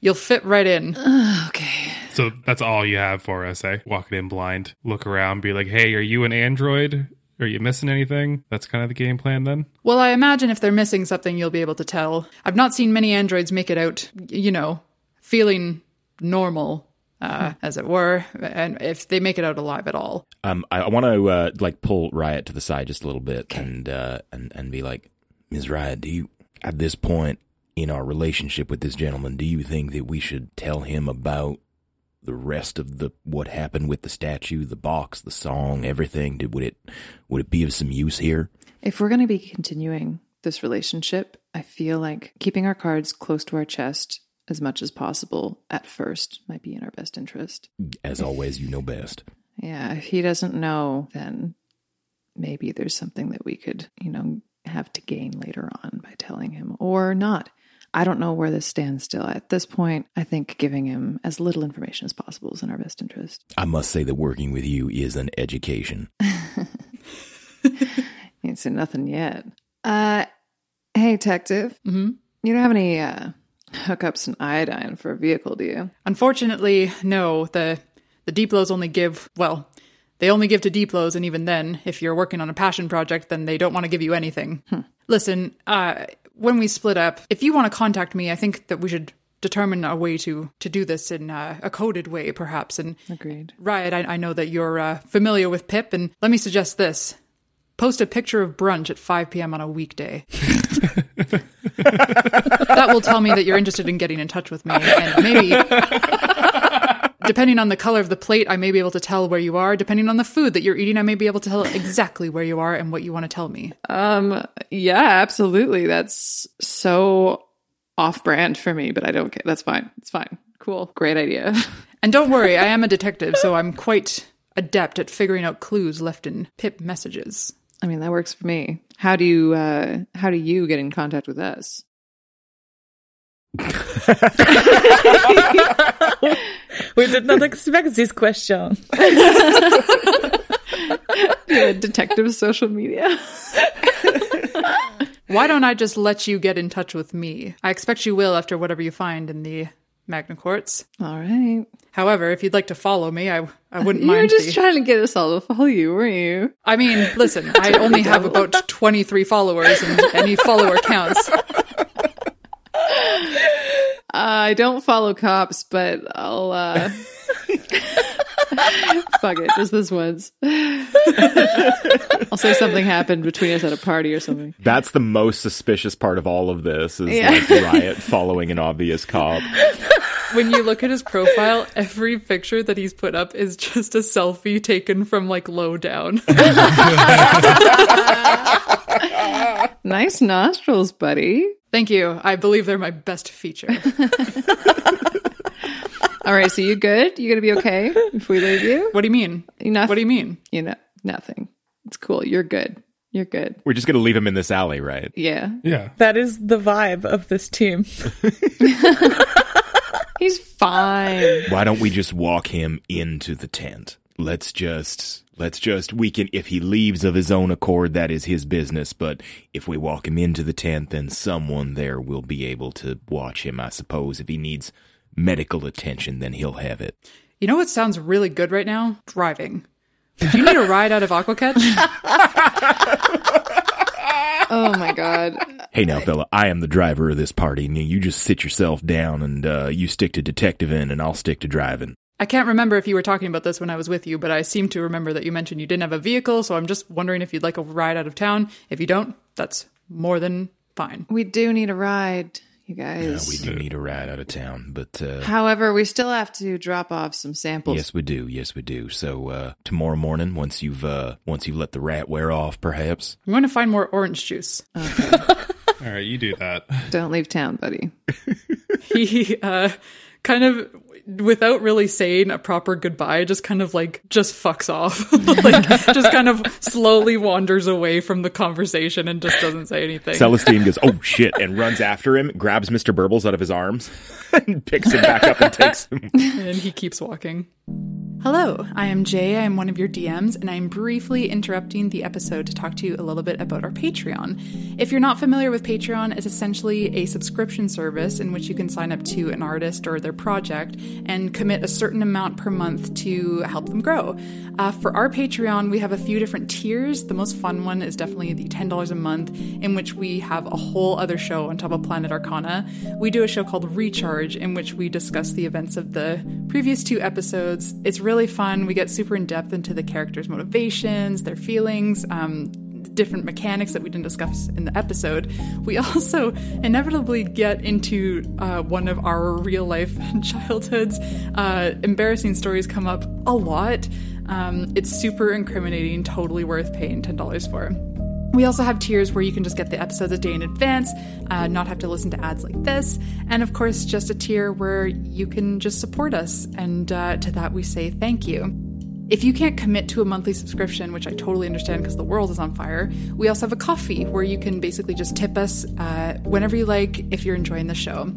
You'll fit right in. Okay. So that's all you have for us, eh? Walking in blind, look around, be like, hey, are you an android? Are you missing anything? That's kind of the game plan then? Well, I imagine if they're missing something, you'll be able to tell. I've not seen many androids make it out, you know, feeling normal, uh, as it were, and if they make it out alive at all. Um, I, I want to uh, like pull Riot to the side just a little bit and uh, and and be like, Ms. Riot, do you at this point in our relationship with this gentleman, do you think that we should tell him about the rest of the what happened with the statue, the box, the song, everything? Did would it would it be of some use here? If we're going to be continuing this relationship, I feel like keeping our cards close to our chest as much as possible at first might be in our best interest. As always, you know best. Yeah, if he doesn't know, then maybe there's something that we could, you know, have to gain later on by telling him or not. I don't know where this stands still. At this point, I think giving him as little information as possible is in our best interest. I must say that working with you is an education. Ain't seen nothing yet. Uh, hey, detective. Mm-hmm. You don't have any uh, hookups and iodine for a vehicle, do you? Unfortunately, no. The the Deeplows only give well, they only give to Deeplows, and even then, if you're working on a passion project, then they don't want to give you anything. Listen, uh, when we split up, if you want to contact me, I think that we should determine a way to to do this in uh, a coded way, perhaps. And Agreed. Riot, I, I know that you're uh, familiar with Pip, and let me suggest this. Post a picture of brunch at 5 p.m. on a weekday. that will tell me that you're interested in getting in touch with me, and maybe, depending on the color of the plate, I may be able to tell where you are. Depending on the food that you're eating, I may be able to tell exactly where you are and what you want to tell me. Um, yeah, absolutely. That's so off brand for me, but I don't care. That's fine. It's fine. Cool. Great idea. And don't worry, I am a detective, so I'm quite adept at figuring out clues left in Pip messages. I mean, that works for me. How do you uh how do you get in contact with us? We did not expect this question. Yeah, detective social media. Why don't I just let you get in touch with me? I expect you will after whatever you find in the Magna Quartz. All right. However, if you'd like to follow me, I I wouldn't you mind. You were just the... trying to get us all to follow you, weren't you? I mean, listen, I only have about twenty three followers, and any follower counts. Uh, I don't follow cops, but I'll. Uh... fuck it, just this once. I'll say something happened between us at a party or something. That's the most suspicious part of all of this is Yeah. like Riot following an obvious cop. when you look at his profile, every picture that he's put up is just a selfie taken from like low down. Nice nostrils, buddy. Thank you. I believe they're my best feature. All right, so you good? You gonna be okay if we leave you? What do you mean? Enough. What do you mean? You know, nothing. It's cool. You're good. You're good. We're just gonna leave him in this alley, right? Yeah. Yeah. That is the vibe of this team. He's fine. Why don't we just walk him into the tent? Let's just let's just we can if he leaves of his own accord that is his business, but if we walk him into the tent then someone there will be able to watch him, I suppose. If he needs medical attention then he'll have it. You know what sounds really good right now? Driving. Do you need a ride out of Aquakech? Oh my god. Hey now, fella, I am the driver of this party. and You just sit yourself down and uh, you stick to detectiving, and I'll stick to driving. I can't remember if you were talking about this when I was with you, but I seem to remember that you mentioned you didn't have a vehicle, so I'm just wondering if you'd like a ride out of town. If you don't, that's more than fine. We do need a ride, you Yeah, guys. we do need a ride out of town, but uh, However, we still have to drop off some samples. yes, we do. Yes, we do. So uh, tomorrow morning, once you've uh, once you've let the rat wear off, perhaps. I'm going to find more orange juice. All right, you do that. Don't leave town, buddy. he uh, kind of without really saying a proper goodbye just kind of like just fucks off like just kind of slowly wanders away from the conversation and just doesn't say anything Celestine goes, "Oh shit!" and runs after him, grabs Mister Burbles out of his arms, and picks him back up and takes him. and he keeps walking Hello, I am Jay. I am one of your DMs, and I'm briefly interrupting the episode to talk to you a little bit about our Patreon. If you're not familiar with Patreon, it's essentially a subscription service in which you can sign up to an artist or their project and commit a certain amount per month to help them grow. Uh, for our Patreon, we have a few different tiers. The most fun one is definitely the $10 a month, in which we have a whole other show on top of Planet Arcana. We do a show called Recharge, in which we discuss the events of the previous two episodes. It's really fun. We get super in depth into the characters' motivations, their feelings, um, different mechanics that we didn't discuss in the episode. We also inevitably get into uh, one of our real life childhoods. Uh, embarrassing stories come up a lot. Um, it's super incriminating, totally worth paying $10 for. We also have tiers where you can just get the episodes a day in advance, uh, not have to listen to ads like this, and of course, just a tier where you can just support us. And uh, to that, we say thank you. If you can't commit to a monthly subscription, which I totally understand because the world is on fire, we also have a Ko-fi where you can basically just tip us uh, whenever you like if you're enjoying the show.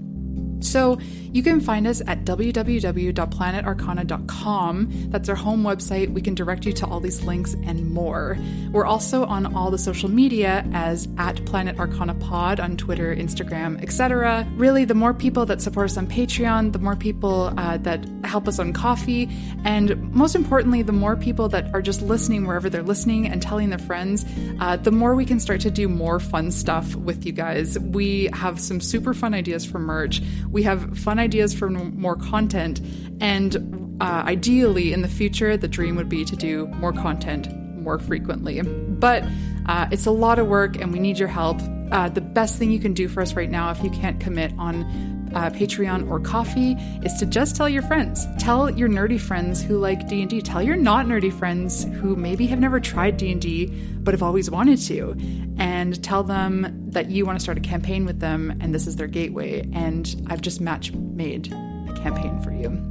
So you can find us at www.planetarcana.com. That's our home website. We can direct you to all these links and more. We're also on all the social media as at Planet Arcana Pod on Twitter, Instagram, etc. Really, the more people that support us on Patreon, the more people uh, that help us on Ko-fi, and most importantly, the more people that are just listening wherever they're listening and telling their friends, uh, the more we can start to do more fun stuff with you guys. We have some super fun ideas for merch. We have fun ideas for more content, and uh, ideally, in the future, the dream would be to do more content more frequently. But uh, it's a lot of work, and we need your help. Uh, the best thing you can do for us right now, if you can't commit on uh, Patreon or Ko-fi, is to just tell your friends. Tell your nerdy friends who like D and D. Tell your not nerdy friends who maybe have never tried D and D but have always wanted to, and tell them that you want to start a campaign with them, and this is their gateway. And I've just match made a campaign for you.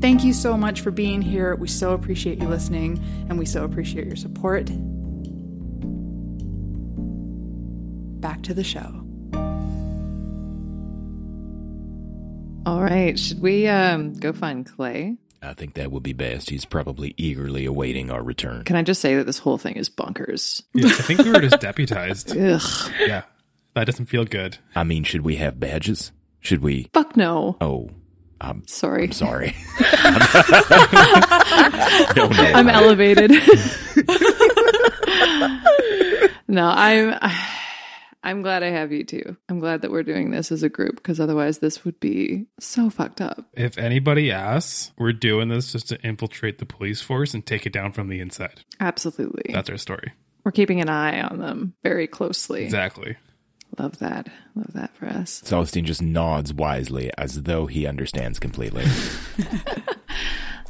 Thank you so much for being here. We so appreciate you listening, and we so appreciate your support. Back to the show. All right. Should we um go find Clay? I think that would be best. He's probably eagerly awaiting our return. Can I just say that this whole thing is bonkers? Yeah, I think we were just deputized. Ugh. Yeah, that doesn't feel good. I mean, should we have badges? Should we? Fuck no. Oh, I'm Sorry. I'm sorry. no, no, I'm I- elevated. no, I'm I'm glad I have you too. I'm glad that we're doing this as a group because otherwise this would be so fucked up. If anybody asks, we're doing this just to infiltrate the police force and take it down from the inside. Absolutely. That's our story. We're keeping an eye on them very closely. Exactly. Love that. Love that for us. Celestine just nods wisely as though he understands completely.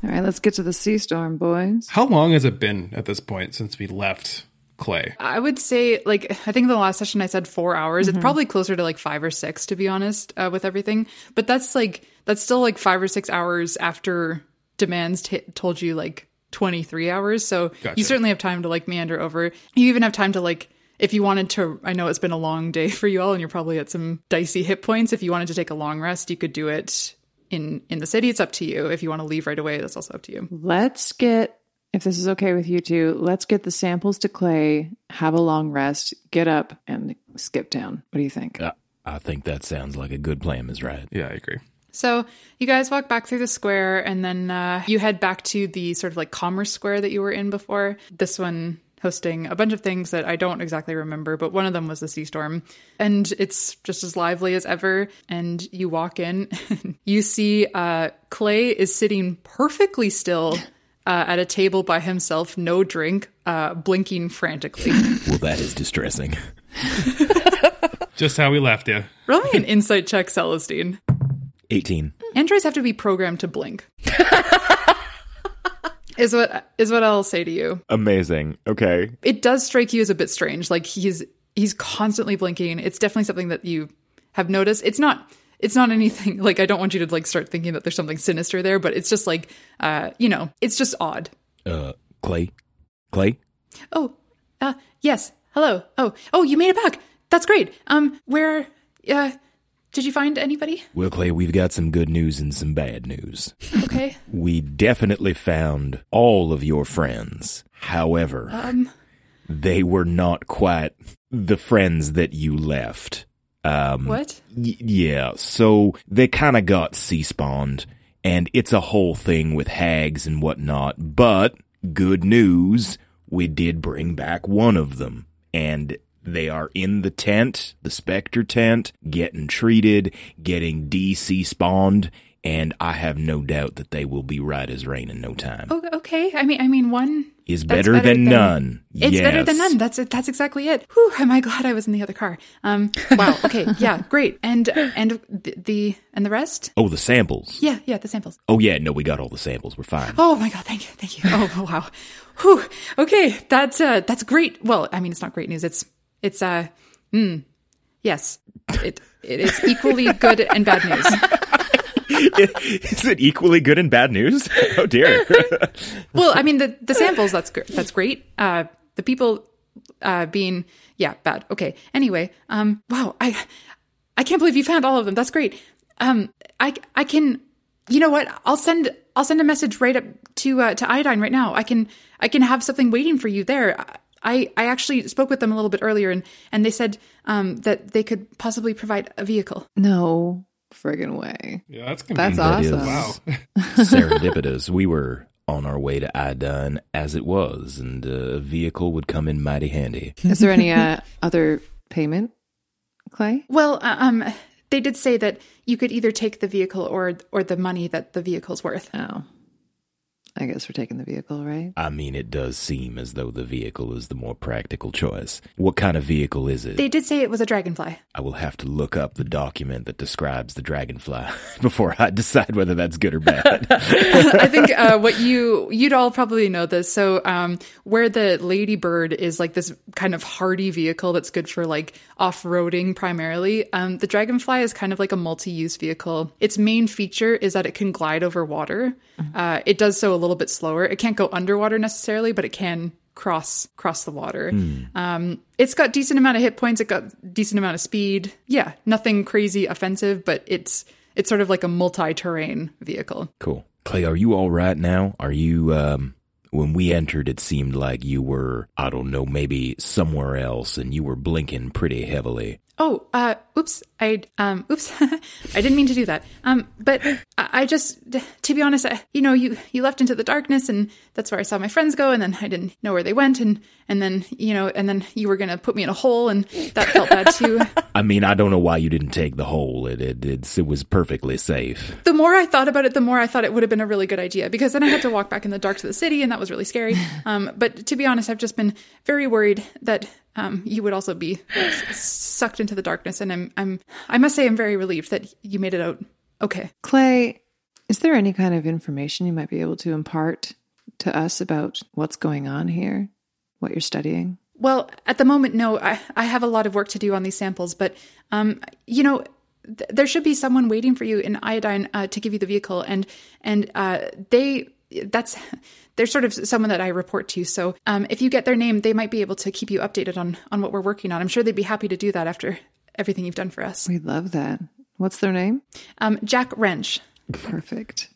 All right, let's get to the sea storm, boys. How long has it been at this point since we left Clay? I would say, like, I think the last session I said four hours. It's probably closer to like five or six, to be honest, uh, with everything. But that's like, that's still like five or six hours after demands t- told you like 23 hours. So Gotcha. you certainly have time to like meander over. You even have time to like, if you wanted to, I know it's been a long day for you all and you're probably at some dicey hit points. If you wanted to take a long rest, you could do it in in the city. It's up to you. If you want to leave right away, that's also up to you. Let's get, if this is okay with you two, let's get the samples to Clay, have a long rest, get up, and skip town. What do you think? Uh, I think that sounds like a good plan, Ms. Riot. Yeah, I agree. So you guys walk back through the square and then uh, you head back to the sort of like commerce square that you were in before. This one hosting a bunch of things that I don't exactly remember, but one of them was the sea storm. And it's just as lively as ever. And you walk in, you see uh, Clay is sitting perfectly still. Uh, at a table by himself, no drink, uh, blinking frantically. Well, that is distressing. Just how we left you. Roll me an insight check, Celestine. 18. Androids have to be programmed to blink. is what is what I'll say to you. Amazing. Okay. It does strike you as a bit strange. Like he's he's constantly blinking. It's definitely something that you have noticed. It's not it's not anything like I don't want you to like start thinking that there's something sinister there, but it's just like uh, you know, it's just odd. Uh, Clay? Clay? Oh, uh, yes. Hello. Oh, oh, you made it back. That's great. Um, where, uh, did you find anybody? Well, Clay, we've got some good news and some bad news. Okay. We definitely found all of your friends. However, Um, they were not quite the friends that you left. Um, what? y- yeah, so they kind of got sea spawned, and it's a whole thing with hags and whatnot. But good news, we did bring back one of them, and they are in the tent, the Spectre tent, getting treated, getting DC spawned, and I have no doubt that they will be right as rain in no time. Oh, okay. I mean, I mean, one Is that's better, than, none. It's better than none. That's it. That's exactly it. Whew, am I glad I was in the other car? Um, wow. Okay. Yeah. Great. And and the, the and the rest? Oh, the samples. Yeah. Yeah. The samples. Oh yeah, no, we got all the samples. We're fine. Oh my god, thank you, thank you. Oh wow. Whew. Okay, that's uh that's great. Well, I mean it's not great news. It's it's uh mm, yes. It it is equally good and bad news. Is it equally good and bad news? Oh dear. Well, I mean the the samples that's gr- that's great. Uh the people uh being yeah, bad. Okay. Anyway, um wow, I I can't believe you found all of them. That's great. Um I I can you know what? I'll send I'll send a message right up to uh, to Iodine right now. I can I can have something waiting for you there. I I actually spoke with them a little bit earlier and and they said um that they could possibly provide a vehicle. No friggin' way. Yeah, that's That's That is awesome. Wow. serendipitous. We were on our way to Idun as it was, and a vehicle would come in mighty handy. Is there any uh, other payment, Clay? Well, uh, um they did say that you could either take the vehicle or or the money that the vehicle's worth. Oh. I guess we're taking the vehicle, right? I mean, it does seem as though the vehicle is the more practical choice. What kind of vehicle is it? They did say it was a dragonfly. I will have to look up the document that describes the dragonfly before I decide whether that's good or bad. I think uh, what you you'd all probably know this. So um, where the Ladybird is like this kind of hardy vehicle that's good for like off roading primarily. Um, the Dragonfly is kind of like a multi use vehicle. Its main feature is that it can glide over water. Uh, it does so a little bit slower. It can't go underwater necessarily, but it can cross cross the water. Um, it's got decent amount of hit points. It got decent amount of speed. Yeah, nothing crazy offensive, but it's it's sort of like a multi terrain vehicle. Cool. Clay, are you all right now? Are you, um, when we entered, it seemed like you were, I don't know, maybe somewhere else and you were blinking pretty heavily. Oh, uh, oops. I, um, oops. I didn't mean to do that. Um, but I, I just, to be honest, I, you know, you, you left into the darkness and that's where I saw my friends go. And then I didn't know where they went. And, and then, you know, and then you were going to put me in a hole and that felt bad too. I mean, I don't know why you didn't take the hole. It, it, it's, it was perfectly safe. The more I thought about it, the more I thought it would have been a really good idea because then I had to walk back in the dark to the city and that was really scary. Um, but to be honest, I've just been very worried that um, you would also be sucked into the darkness. And I'm, I'm, I must say, I'm very relieved that you made it out okay. Clay, is there any kind of information you might be able to impart to us about what's going on here, what you're studying? Well, at the moment, no. I, I have a lot of work to do on these samples, but um, you know, th- there should be someone waiting for you in iodine uh, to give you the vehicle, and and uh, they that's they're sort of someone that I report to. So um, if you get their name, they might be able to keep you updated on on what we're working on. I'm sure they'd be happy to do that after everything you've done for us. We love that. What's their name? Um, Jack Wrench. Perfect.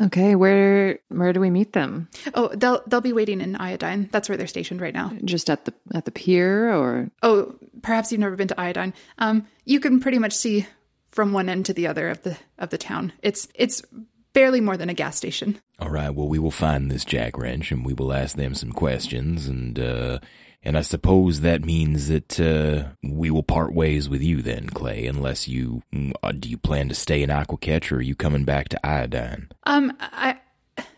Okay, where where do we meet them? Oh, they'll they'll be waiting in iodine. That's where they're stationed right now. Just at the at the pier or Oh, perhaps you've never been to iodine. Um, you can pretty much see from one end to the other of the of the town. It's it's barely more than a gas station. All right. Well, we will find this Jack Wrench and we will ask them some questions, and uh, and I suppose that means that uh, we will part ways with you then, Clay. Unless you mm, uh, do you plan to stay in Aquakech or are you coming back to Iodine? Um, I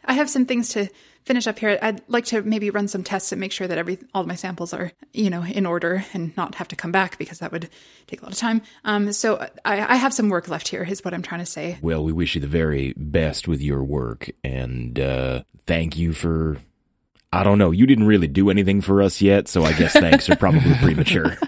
I have some things to finish up here. I'd like to maybe run some tests and make sure that every all my samples are you know in order and not have to come back because that would take a lot of time. Um, so I, I have some work left here, is what I'm trying to say. Well, we wish you the very best with your work, and uh, thank you for. I don't know. You didn't really do anything for us yet, so I guess thanks are probably premature.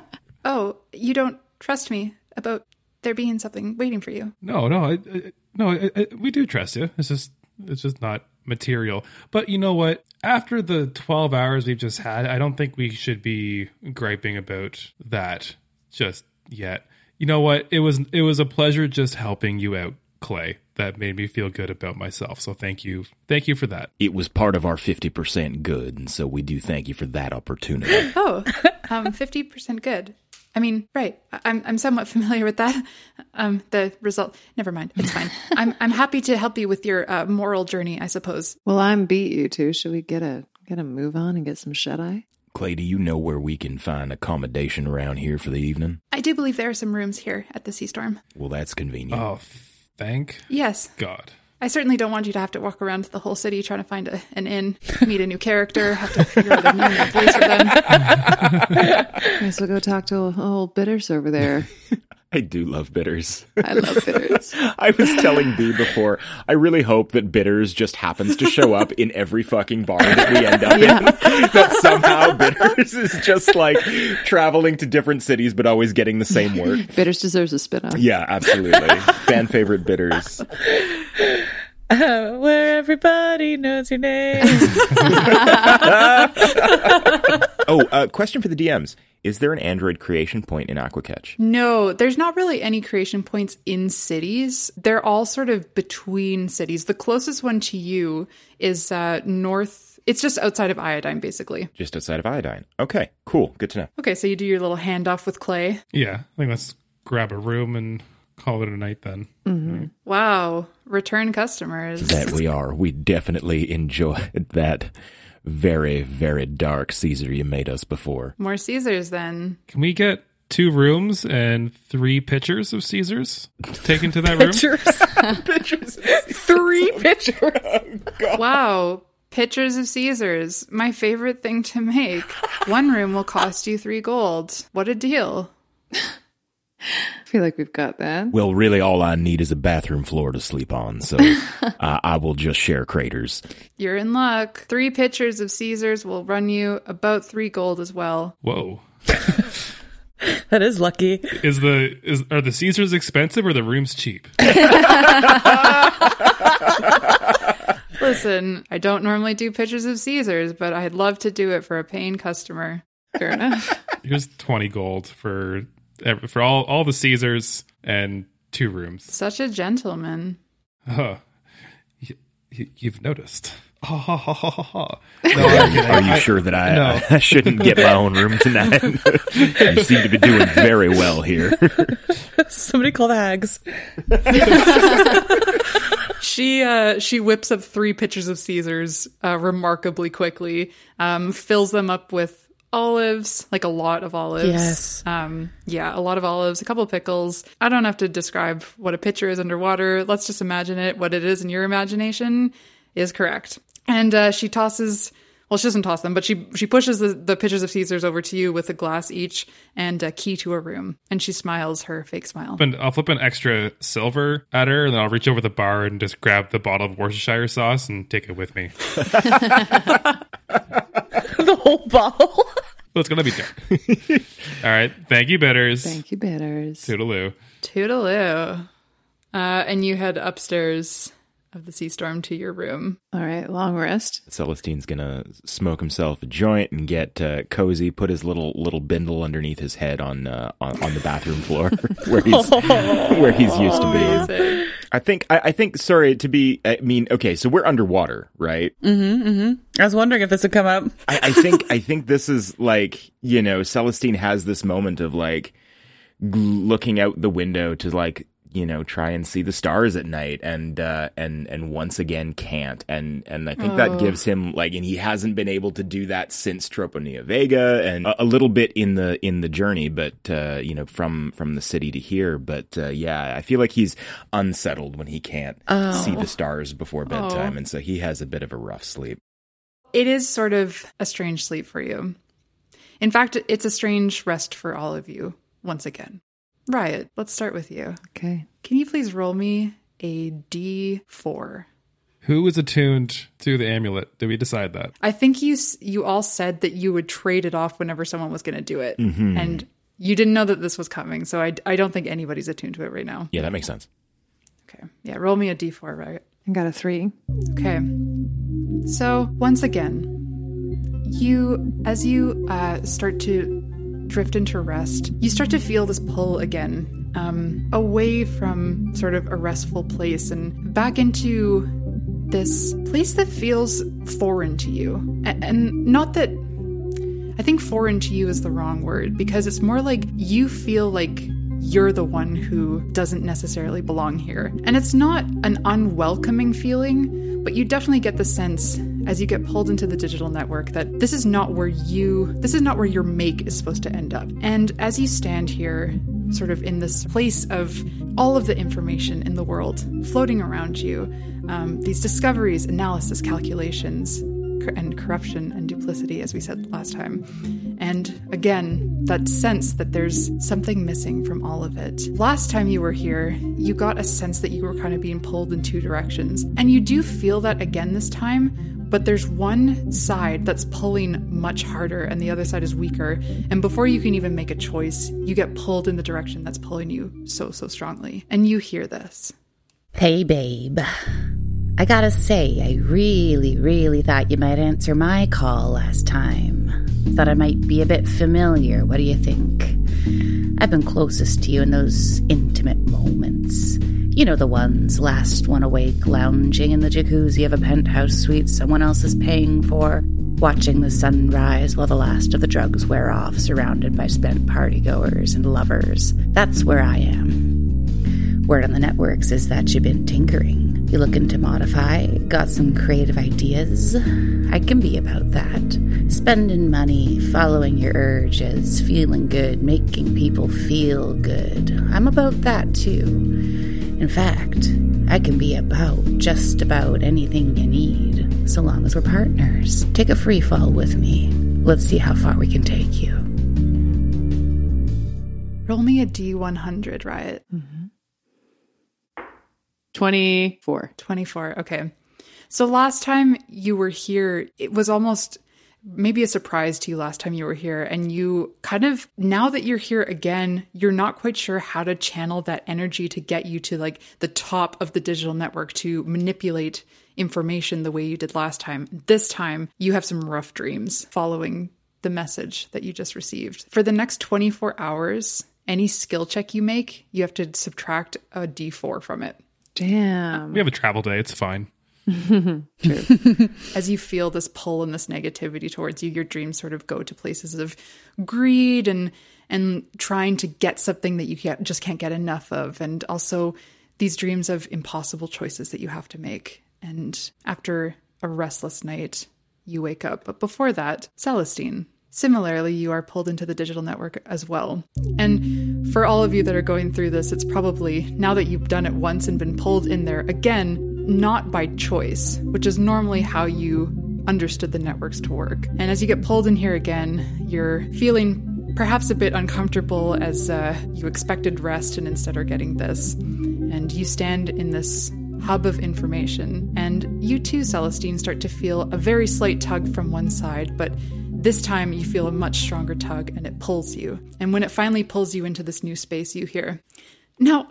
Oh, you don't trust me about there being something waiting for you. No, no, I, I, no. I, I, we do trust you. It's just, it's just not material. But you know what? After the twelve hours we've just had, I don't think we should be griping about that just yet. You know what? It was, it was a pleasure just helping you out, Clay. That made me feel good about myself. So thank you, thank you for that. It was part of our 50% good, and so we do thank you for that opportunity. Oh, um, fifty percent good. I mean, right. I- I'm I'm somewhat familiar with that. Um, the result. Never mind. It's fine. I'm I'm happy to help you with your uh, moral journey. I suppose. Well, I'm beat you two. Should we get a get a move on and get some shut eye? Clay, do you know where we can find accommodation around here for the evening? I do believe there are some rooms here at the Sea Storm. Well, that's convenient. Oh, thank Yes. God. I certainly don't want you to have to walk around the whole city trying to find a, an inn, meet a new character, have to figure out a name and a voice for them. Guess we'll go talk to old bitters over there. I do love bitters. I love bitters. I was telling B before, I really hope that bitters just happens to show up in every fucking bar that we end up Yeah. in. that somehow bitters is just like traveling to different cities but always getting the same work. bitters deserves a spin off. Yeah, absolutely. Fan favorite bitters. Uh, where everybody knows your name. Oh, uh, question for the DMs. Is there an Android creation point in Aquakech? No, there's not really any creation points in cities. They're all sort of between cities. The closest one to you is uh, north. It's just outside of Iodine, basically. Just outside of Iodine. Okay, cool. Good to know. Okay, so you do your little handoff with Clay. Yeah, I think let's grab a room and call it a night then. Mm-hmm. Wow, return customers. That we are. We definitely enjoyed that very, very dark Caesar you made us before. More Caesars then. Can we get two rooms and three pitchers of Caesars taken to that room? Pictures. Three pictures. Oh, wow. Pictures of Caesars. My favorite thing to make. One room will cost you three gold. What a deal. I feel like we've got that. Well, really, all I need is a bathroom floor to sleep on, so uh, I will just share craters. You're in luck. Three pitchers of Caesars will run you about three gold as well. Whoa. That is lucky. Is the is are the Caesars expensive or the rooms cheap? Listen, I don't normally do pictures of Caesars, but I'd love to do it for a paying customer. Fair enough. Here's twenty gold for ev- for all all the Caesars and two rooms. Such a gentleman. Huh. You, you, you've noticed. Ha ha ha ha ha ha. Are you sure that I, No. I shouldn't get my own room tonight? you seem to be doing very well here. Somebody call the hags. She uh she whips up three pitchers of Caesars uh, remarkably quickly, um, fills them up with olives, like a lot of olives. Yes. Um, yeah, a lot of olives, a couple of pickles. I don't have to describe what a pitcher is underwater. Let's just imagine it. What it is in your imagination is correct. And uh, she tosses. Well, she doesn't toss them, but she she pushes the, the pitchers of Caesars over to you with a glass each and a key to a room. And she smiles her fake smile. And I'll flip an extra silver at her, and then I'll reach over the bar and just grab the bottle of Worcestershire sauce and take it with me. the whole bottle. Well, it's gonna be dark. All right, thank you, bitters. Thank you, bitters. Toodaloo. Toodaloo. Uh, and you head upstairs of the sea storm to your room. All right, long rest. Celestine's gonna smoke himself a joint and get uh, cozy. Put his little little bindle underneath his head on uh, on, on the bathroom floor where he's where he's used to be. I think I, I think sorry to be. I mean, okay, so we're underwater, right? Mm-hmm, mm-hmm. I was wondering if this would come up. I, I think I think this is like you know Celestine has this moment of like looking out the window to like you know try and see the stars at night and uh and and once again can't and and I think Oh. that gives him like and he hasn't been able to do that since Troponia Vega and a, a little bit in the in the journey but uh you know from from the city to here but uh yeah I feel like he's unsettled when he can't Oh. see the stars before bedtime Oh. and so he has a bit of a rough sleep It is sort of a strange sleep for you. In fact, it's a strange rest for all of you, once again. Riot, let's start with you. Okay. Can you please roll me a d4? Who was attuned to the amulet? Did we decide that? I think you you all said that you would trade it off whenever someone was going to do it. Mhm. And you didn't know that this was coming, so I, I don't think anybody's attuned to it right now. yeah that makes sense Okay. Yeah, roll me a d4, right? I got a three. Okay. So, once again, you, as you uh, start to drift into rest, you start to feel this pull again um, away from sort of a restful place and back into this place that feels foreign to you. And not that I think foreign to you is the wrong word because it's more like you feel like you're the one who doesn't necessarily belong here. And it's not an unwelcoming feeling, but you definitely get the sense as you get pulled into the digital network that this is not where you, this is not where your make is supposed to end up. And as you stand here, sort of in this place of all of the information in the world floating around you, um, these discoveries, analysis, calculations, and corruption and duplicity, as we said last time. And again, that sense that there's something missing from all of it. Last time you were here, you got a sense that you were kind of being pulled in two directions. And you do feel that again this time, but there's one side that's pulling much harder and the other side is weaker. And before you can even make a choice, you get pulled in the direction that's pulling you so, so strongly. And you hear this. Hey, babe. I gotta say, I really, really thought you might answer my call last time. Thought I might be a bit familiar. What do you think? I've been closest to you in those intimate moments. You know the ones, last one awake, lounging in the jacuzzi of a penthouse suite someone else is paying for, watching the sunrise while the last of the drugs wear off, surrounded by spent partygoers and lovers. That's where I am. Word on the networks is that you've been tinkering. You looking to modify? Got some creative ideas? I can be about that. Spending money, following your urges, feeling good, making people feel good. I'm about that too. In fact, I can be about just about anything you need, so long as we're partners. Take a free fall with me. Let's see how far we can take you. Roll me a D100, Riot. Mm-hmm. 24. 24. Okay. So last time you were here, it was almost maybe a surprise to you last time you were here. And you kind of, now that you're here again, you're not quite sure how to channel that energy to get you to like the top of the digital network to manipulate information the way you did last time. This time, you have some rough dreams following the message that you just received. For the next 24 hours, any skill check you make, you have to subtract a d4 from it. Damn. We have a travel day. It's fine. True. As you feel this pull and this negativity towards you, your dreams sort of go to places of greed and and trying to get something that you can't, just can't get enough of, and also these dreams of impossible choices that you have to make. And after a restless night, you wake up. But before that, Celestine. Similarly, you are pulled into the digital network as well. And for all of you that are going through this, it's probably now that you've done it once and been pulled in there again, not by choice, which is normally how you understood the networks to work. And as you get pulled in here again, you're feeling perhaps a bit uncomfortable as uh, you expected rest and instead are getting this. And you stand in this hub of information, and you too, Celestine, start to feel a very slight tug from one side, but this time you feel a much stronger tug and it pulls you. And when it finally pulls you into this new space, you hear, Now,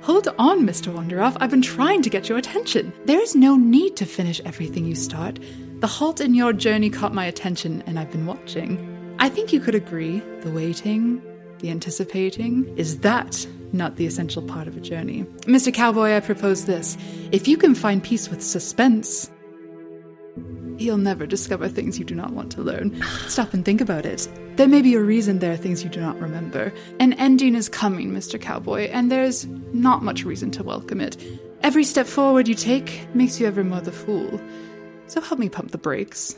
hold on, Mr. Wonderoff. I've been trying to get your attention. There is no need to finish everything you start. The halt in your journey caught my attention, and I've been watching. I think you could agree the waiting, the anticipating, is that not the essential part of a journey? Mr. Cowboy, I propose this. If you can find peace with suspense, you'll never discover things you do not want to learn. Stop and think about it. There may be a reason there are things you do not remember. An ending is coming, Mr. Cowboy, and there's not much reason to welcome it. Every step forward you take makes you ever more the fool. So help me pump the brakes.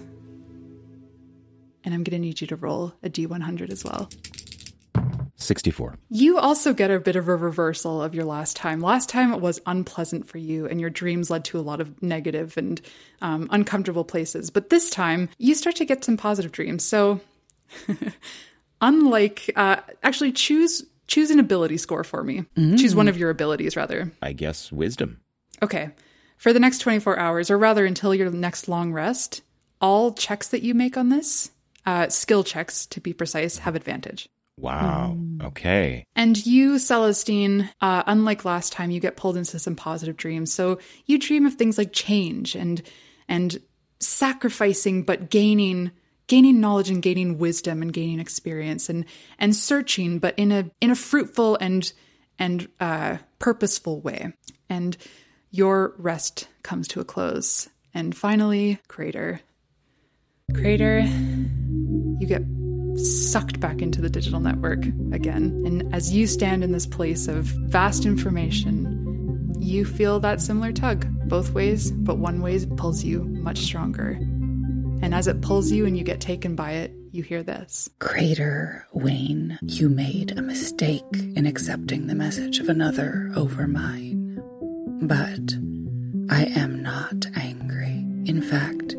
And I'm going to need you to roll a D100 as well. 64. You also get a bit of a reversal of your last time. Last time it was unpleasant for you, and your dreams led to a lot of negative and um, uncomfortable places. But this time, you start to get some positive dreams. So, unlike, uh, actually, choose choose an ability score for me. Choose one of your abilities, rather. I guess wisdom. Okay. For the next 24 hours, or rather until your next long rest, all checks that you make on this, uh, skill checks to be precise, have advantage. Wow. Okay. And you, Celestine, uh, unlike last time, you get pulled into some positive dreams. So you dream of things like change and and sacrificing, but gaining gaining knowledge and gaining wisdom and gaining experience and and searching, but in a in a fruitful and and uh, purposeful way. And your rest comes to a close. And finally, Crater. Crater, you get sucked back into the digital network again. And as you stand in this place of vast information, you feel that similar tug both ways, but one way pulls you much stronger. And as it pulls you and you get taken by it, you hear this. Crater, Wayne, you made a mistake in accepting the message of another over mine. But I am not angry. In fact,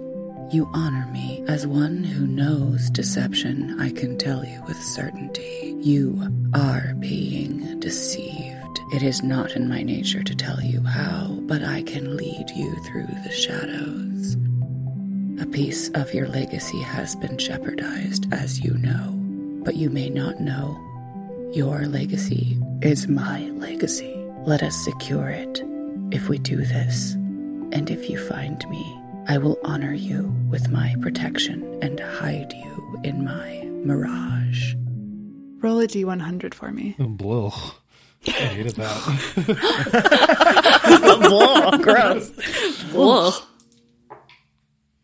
you honor me as one who knows deception. I can tell you with certainty, you are being deceived. It is not in my nature to tell you how, but I can lead you through the shadows. A piece of your legacy has been jeopardized, as you know, but you may not know. Your legacy is my legacy. Let us secure it if we do this. And if you find me, I will honor you with my protection and hide you in my mirage. Roll a d100 for me. Oh, blow. I hated that. Blah, gross. Blah.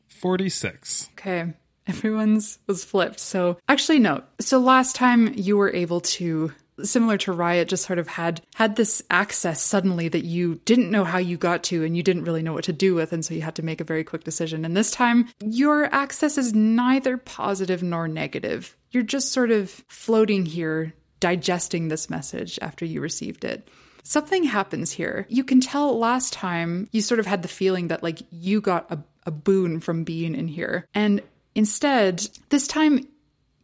46. Okay. Everyone's was flipped. So actually no. So last time you were able to similar to Riot just sort of had had this access suddenly that you didn't know how you got to and you didn't really know what to do with and so you had to make a very quick decision. And this time your access is neither positive nor negative. You're just sort of floating here digesting this message after you received it. Something happens here. You can tell last time you sort of had the feeling that like you got a, a boon from being in here. And instead, this time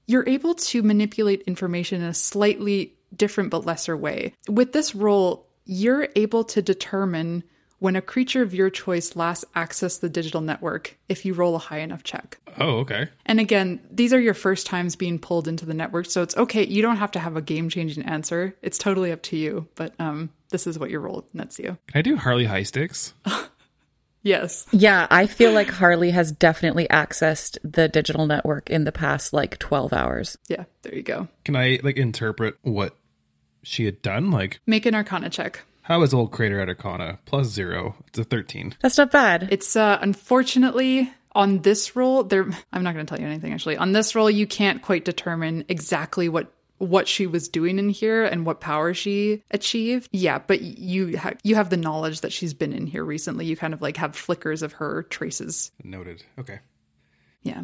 you're able to manipulate information in a slightly different but lesser way. With this role, you're able to determine when a creature of your choice last accessed the digital network if you roll a high enough check. Oh, okay. And again, these are your first times being pulled into the network, so it's okay. You don't have to have a game changing answer. It's totally up to you. But um, this is what your roll nets you. Can I do Harley high sticks? Yes. Yeah, I feel like Harley has definitely accessed the digital network in the past like 12 hours. Yeah, there you go. Can I like interpret what she had done? Like, Make an arcana check. How is old Crater at Arcana? Plus zero. It's a 13. That's not bad. It's uh, unfortunately on this roll. There, I'm not going to tell you anything actually. On this roll, you can't quite determine exactly what what she was doing in here and what power she achieved. Yeah, but you ha- you have the knowledge that she's been in here recently. You kind of like have flickers of her traces. Noted. Okay. Yeah.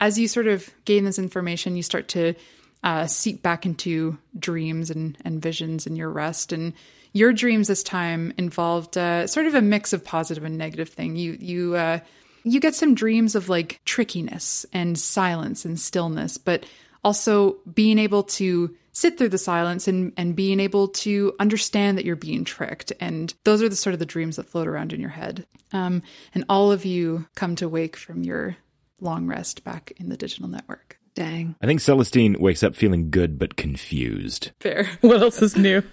As you sort of gain this information, you start to uh, seep back into dreams and, and visions in your rest. And your dreams this time involved uh, sort of a mix of positive and negative thing. You you uh, you get some dreams of like trickiness and silence and stillness, but also being able to sit through the silence and, and being able to understand that you're being tricked. And those are the sort of the dreams that float around in your head. Um, and all of you come to wake from your long rest back in the digital network. Dang. I think Celestine wakes up feeling good but confused. Fair. What else is new?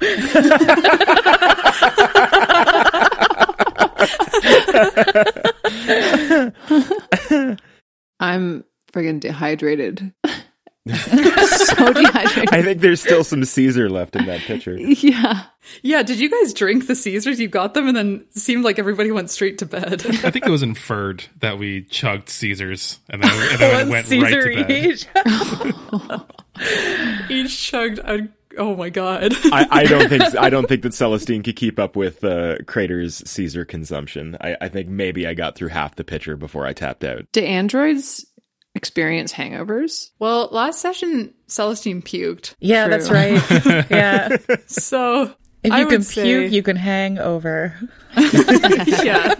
I'm friggin' dehydrated. so dehydrated. I think there's still some Caesar left in that pitcher. Yeah. Yeah, did you guys drink the Caesars? You got them and then seemed like everybody went straight to bed. I think it was inferred that we chugged Caesars and then, and then One went Caesar right to bed. each. Each chugged a, oh my god. I, I don't think I don't think that Celestine could keep up with uh, Crater's Caesar consumption. I, I think maybe I got through half the pitcher before I tapped out. Do androids experience hangovers? well, last session Celestine puked. Yeah, True. that's right. Yeah. So If I you would can say- puke, you can hang over. yeah.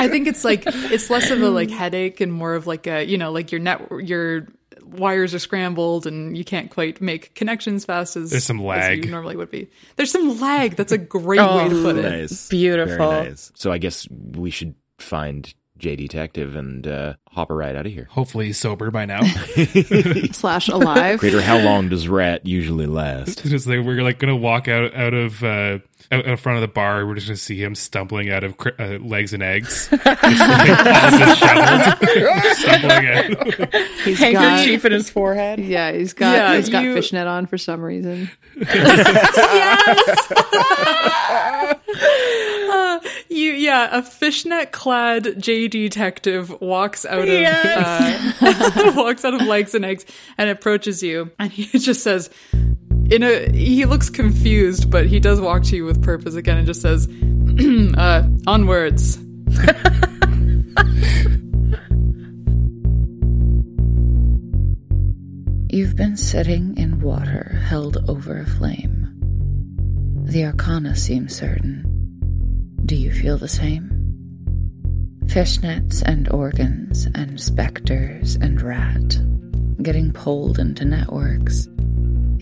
I think it's like it's less of a like headache and more of like a you know like your net your wires are scrambled and you can't quite make connections fast as There's some as lag. you normally would be. There's some lag. That's a great way to oh, put it. Nice, Beautiful. Very nice. So I guess we should find J.D. Tective and uh, hop a ride out of here. Hopefully he's sober by now. Slash alive? Crater, how long does rat usually last? just like we're like gonna walk out out of uh, out in front of the bar. We're just gonna see him stumbling out of cr- uh, legs and eggs, just like all disheveled, stumbling out. He's Handkerchief in his forehead. Yeah, he's got Yeah, he's got you- fishnet on for some reason. Uh, you yeah, a fishnet clad J.D. Tective walks out of uh, walks out of legs and eggs and approaches you and he just says in a he looks confused but he does walk to you with purpose again and just says uh onwards. You've been sitting in water held over a flame. The arcana seem certain. Do you feel the same? Fishnets and organs and specters and rat getting pulled into networks.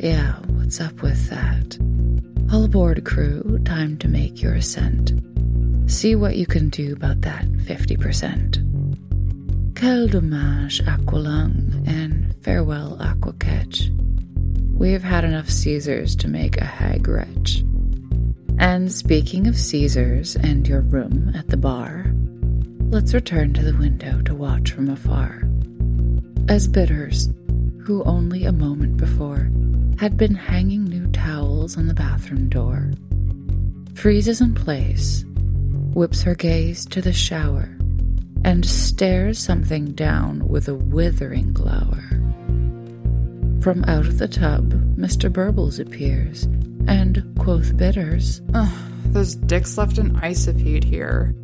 Yeah, what's up with that? All aboard, crew. Time to make your ascent. See what you can do about that 50%. Quel dommage, Aqualung, and farewell, Aquakech. We've had enough Caesars to make a hag wretch. And speaking of Caesars and your room at the bar, let's return to the window to watch from afar. As Bitters, who only a moment before had been hanging new towels on the bathroom door, freezes in place, whips her gaze to the shower, and stares something down with a withering glower. From out of the tub, Mr. Burbles appears, and quoth Bitters, Ugh, there's dicks left in Isopede here.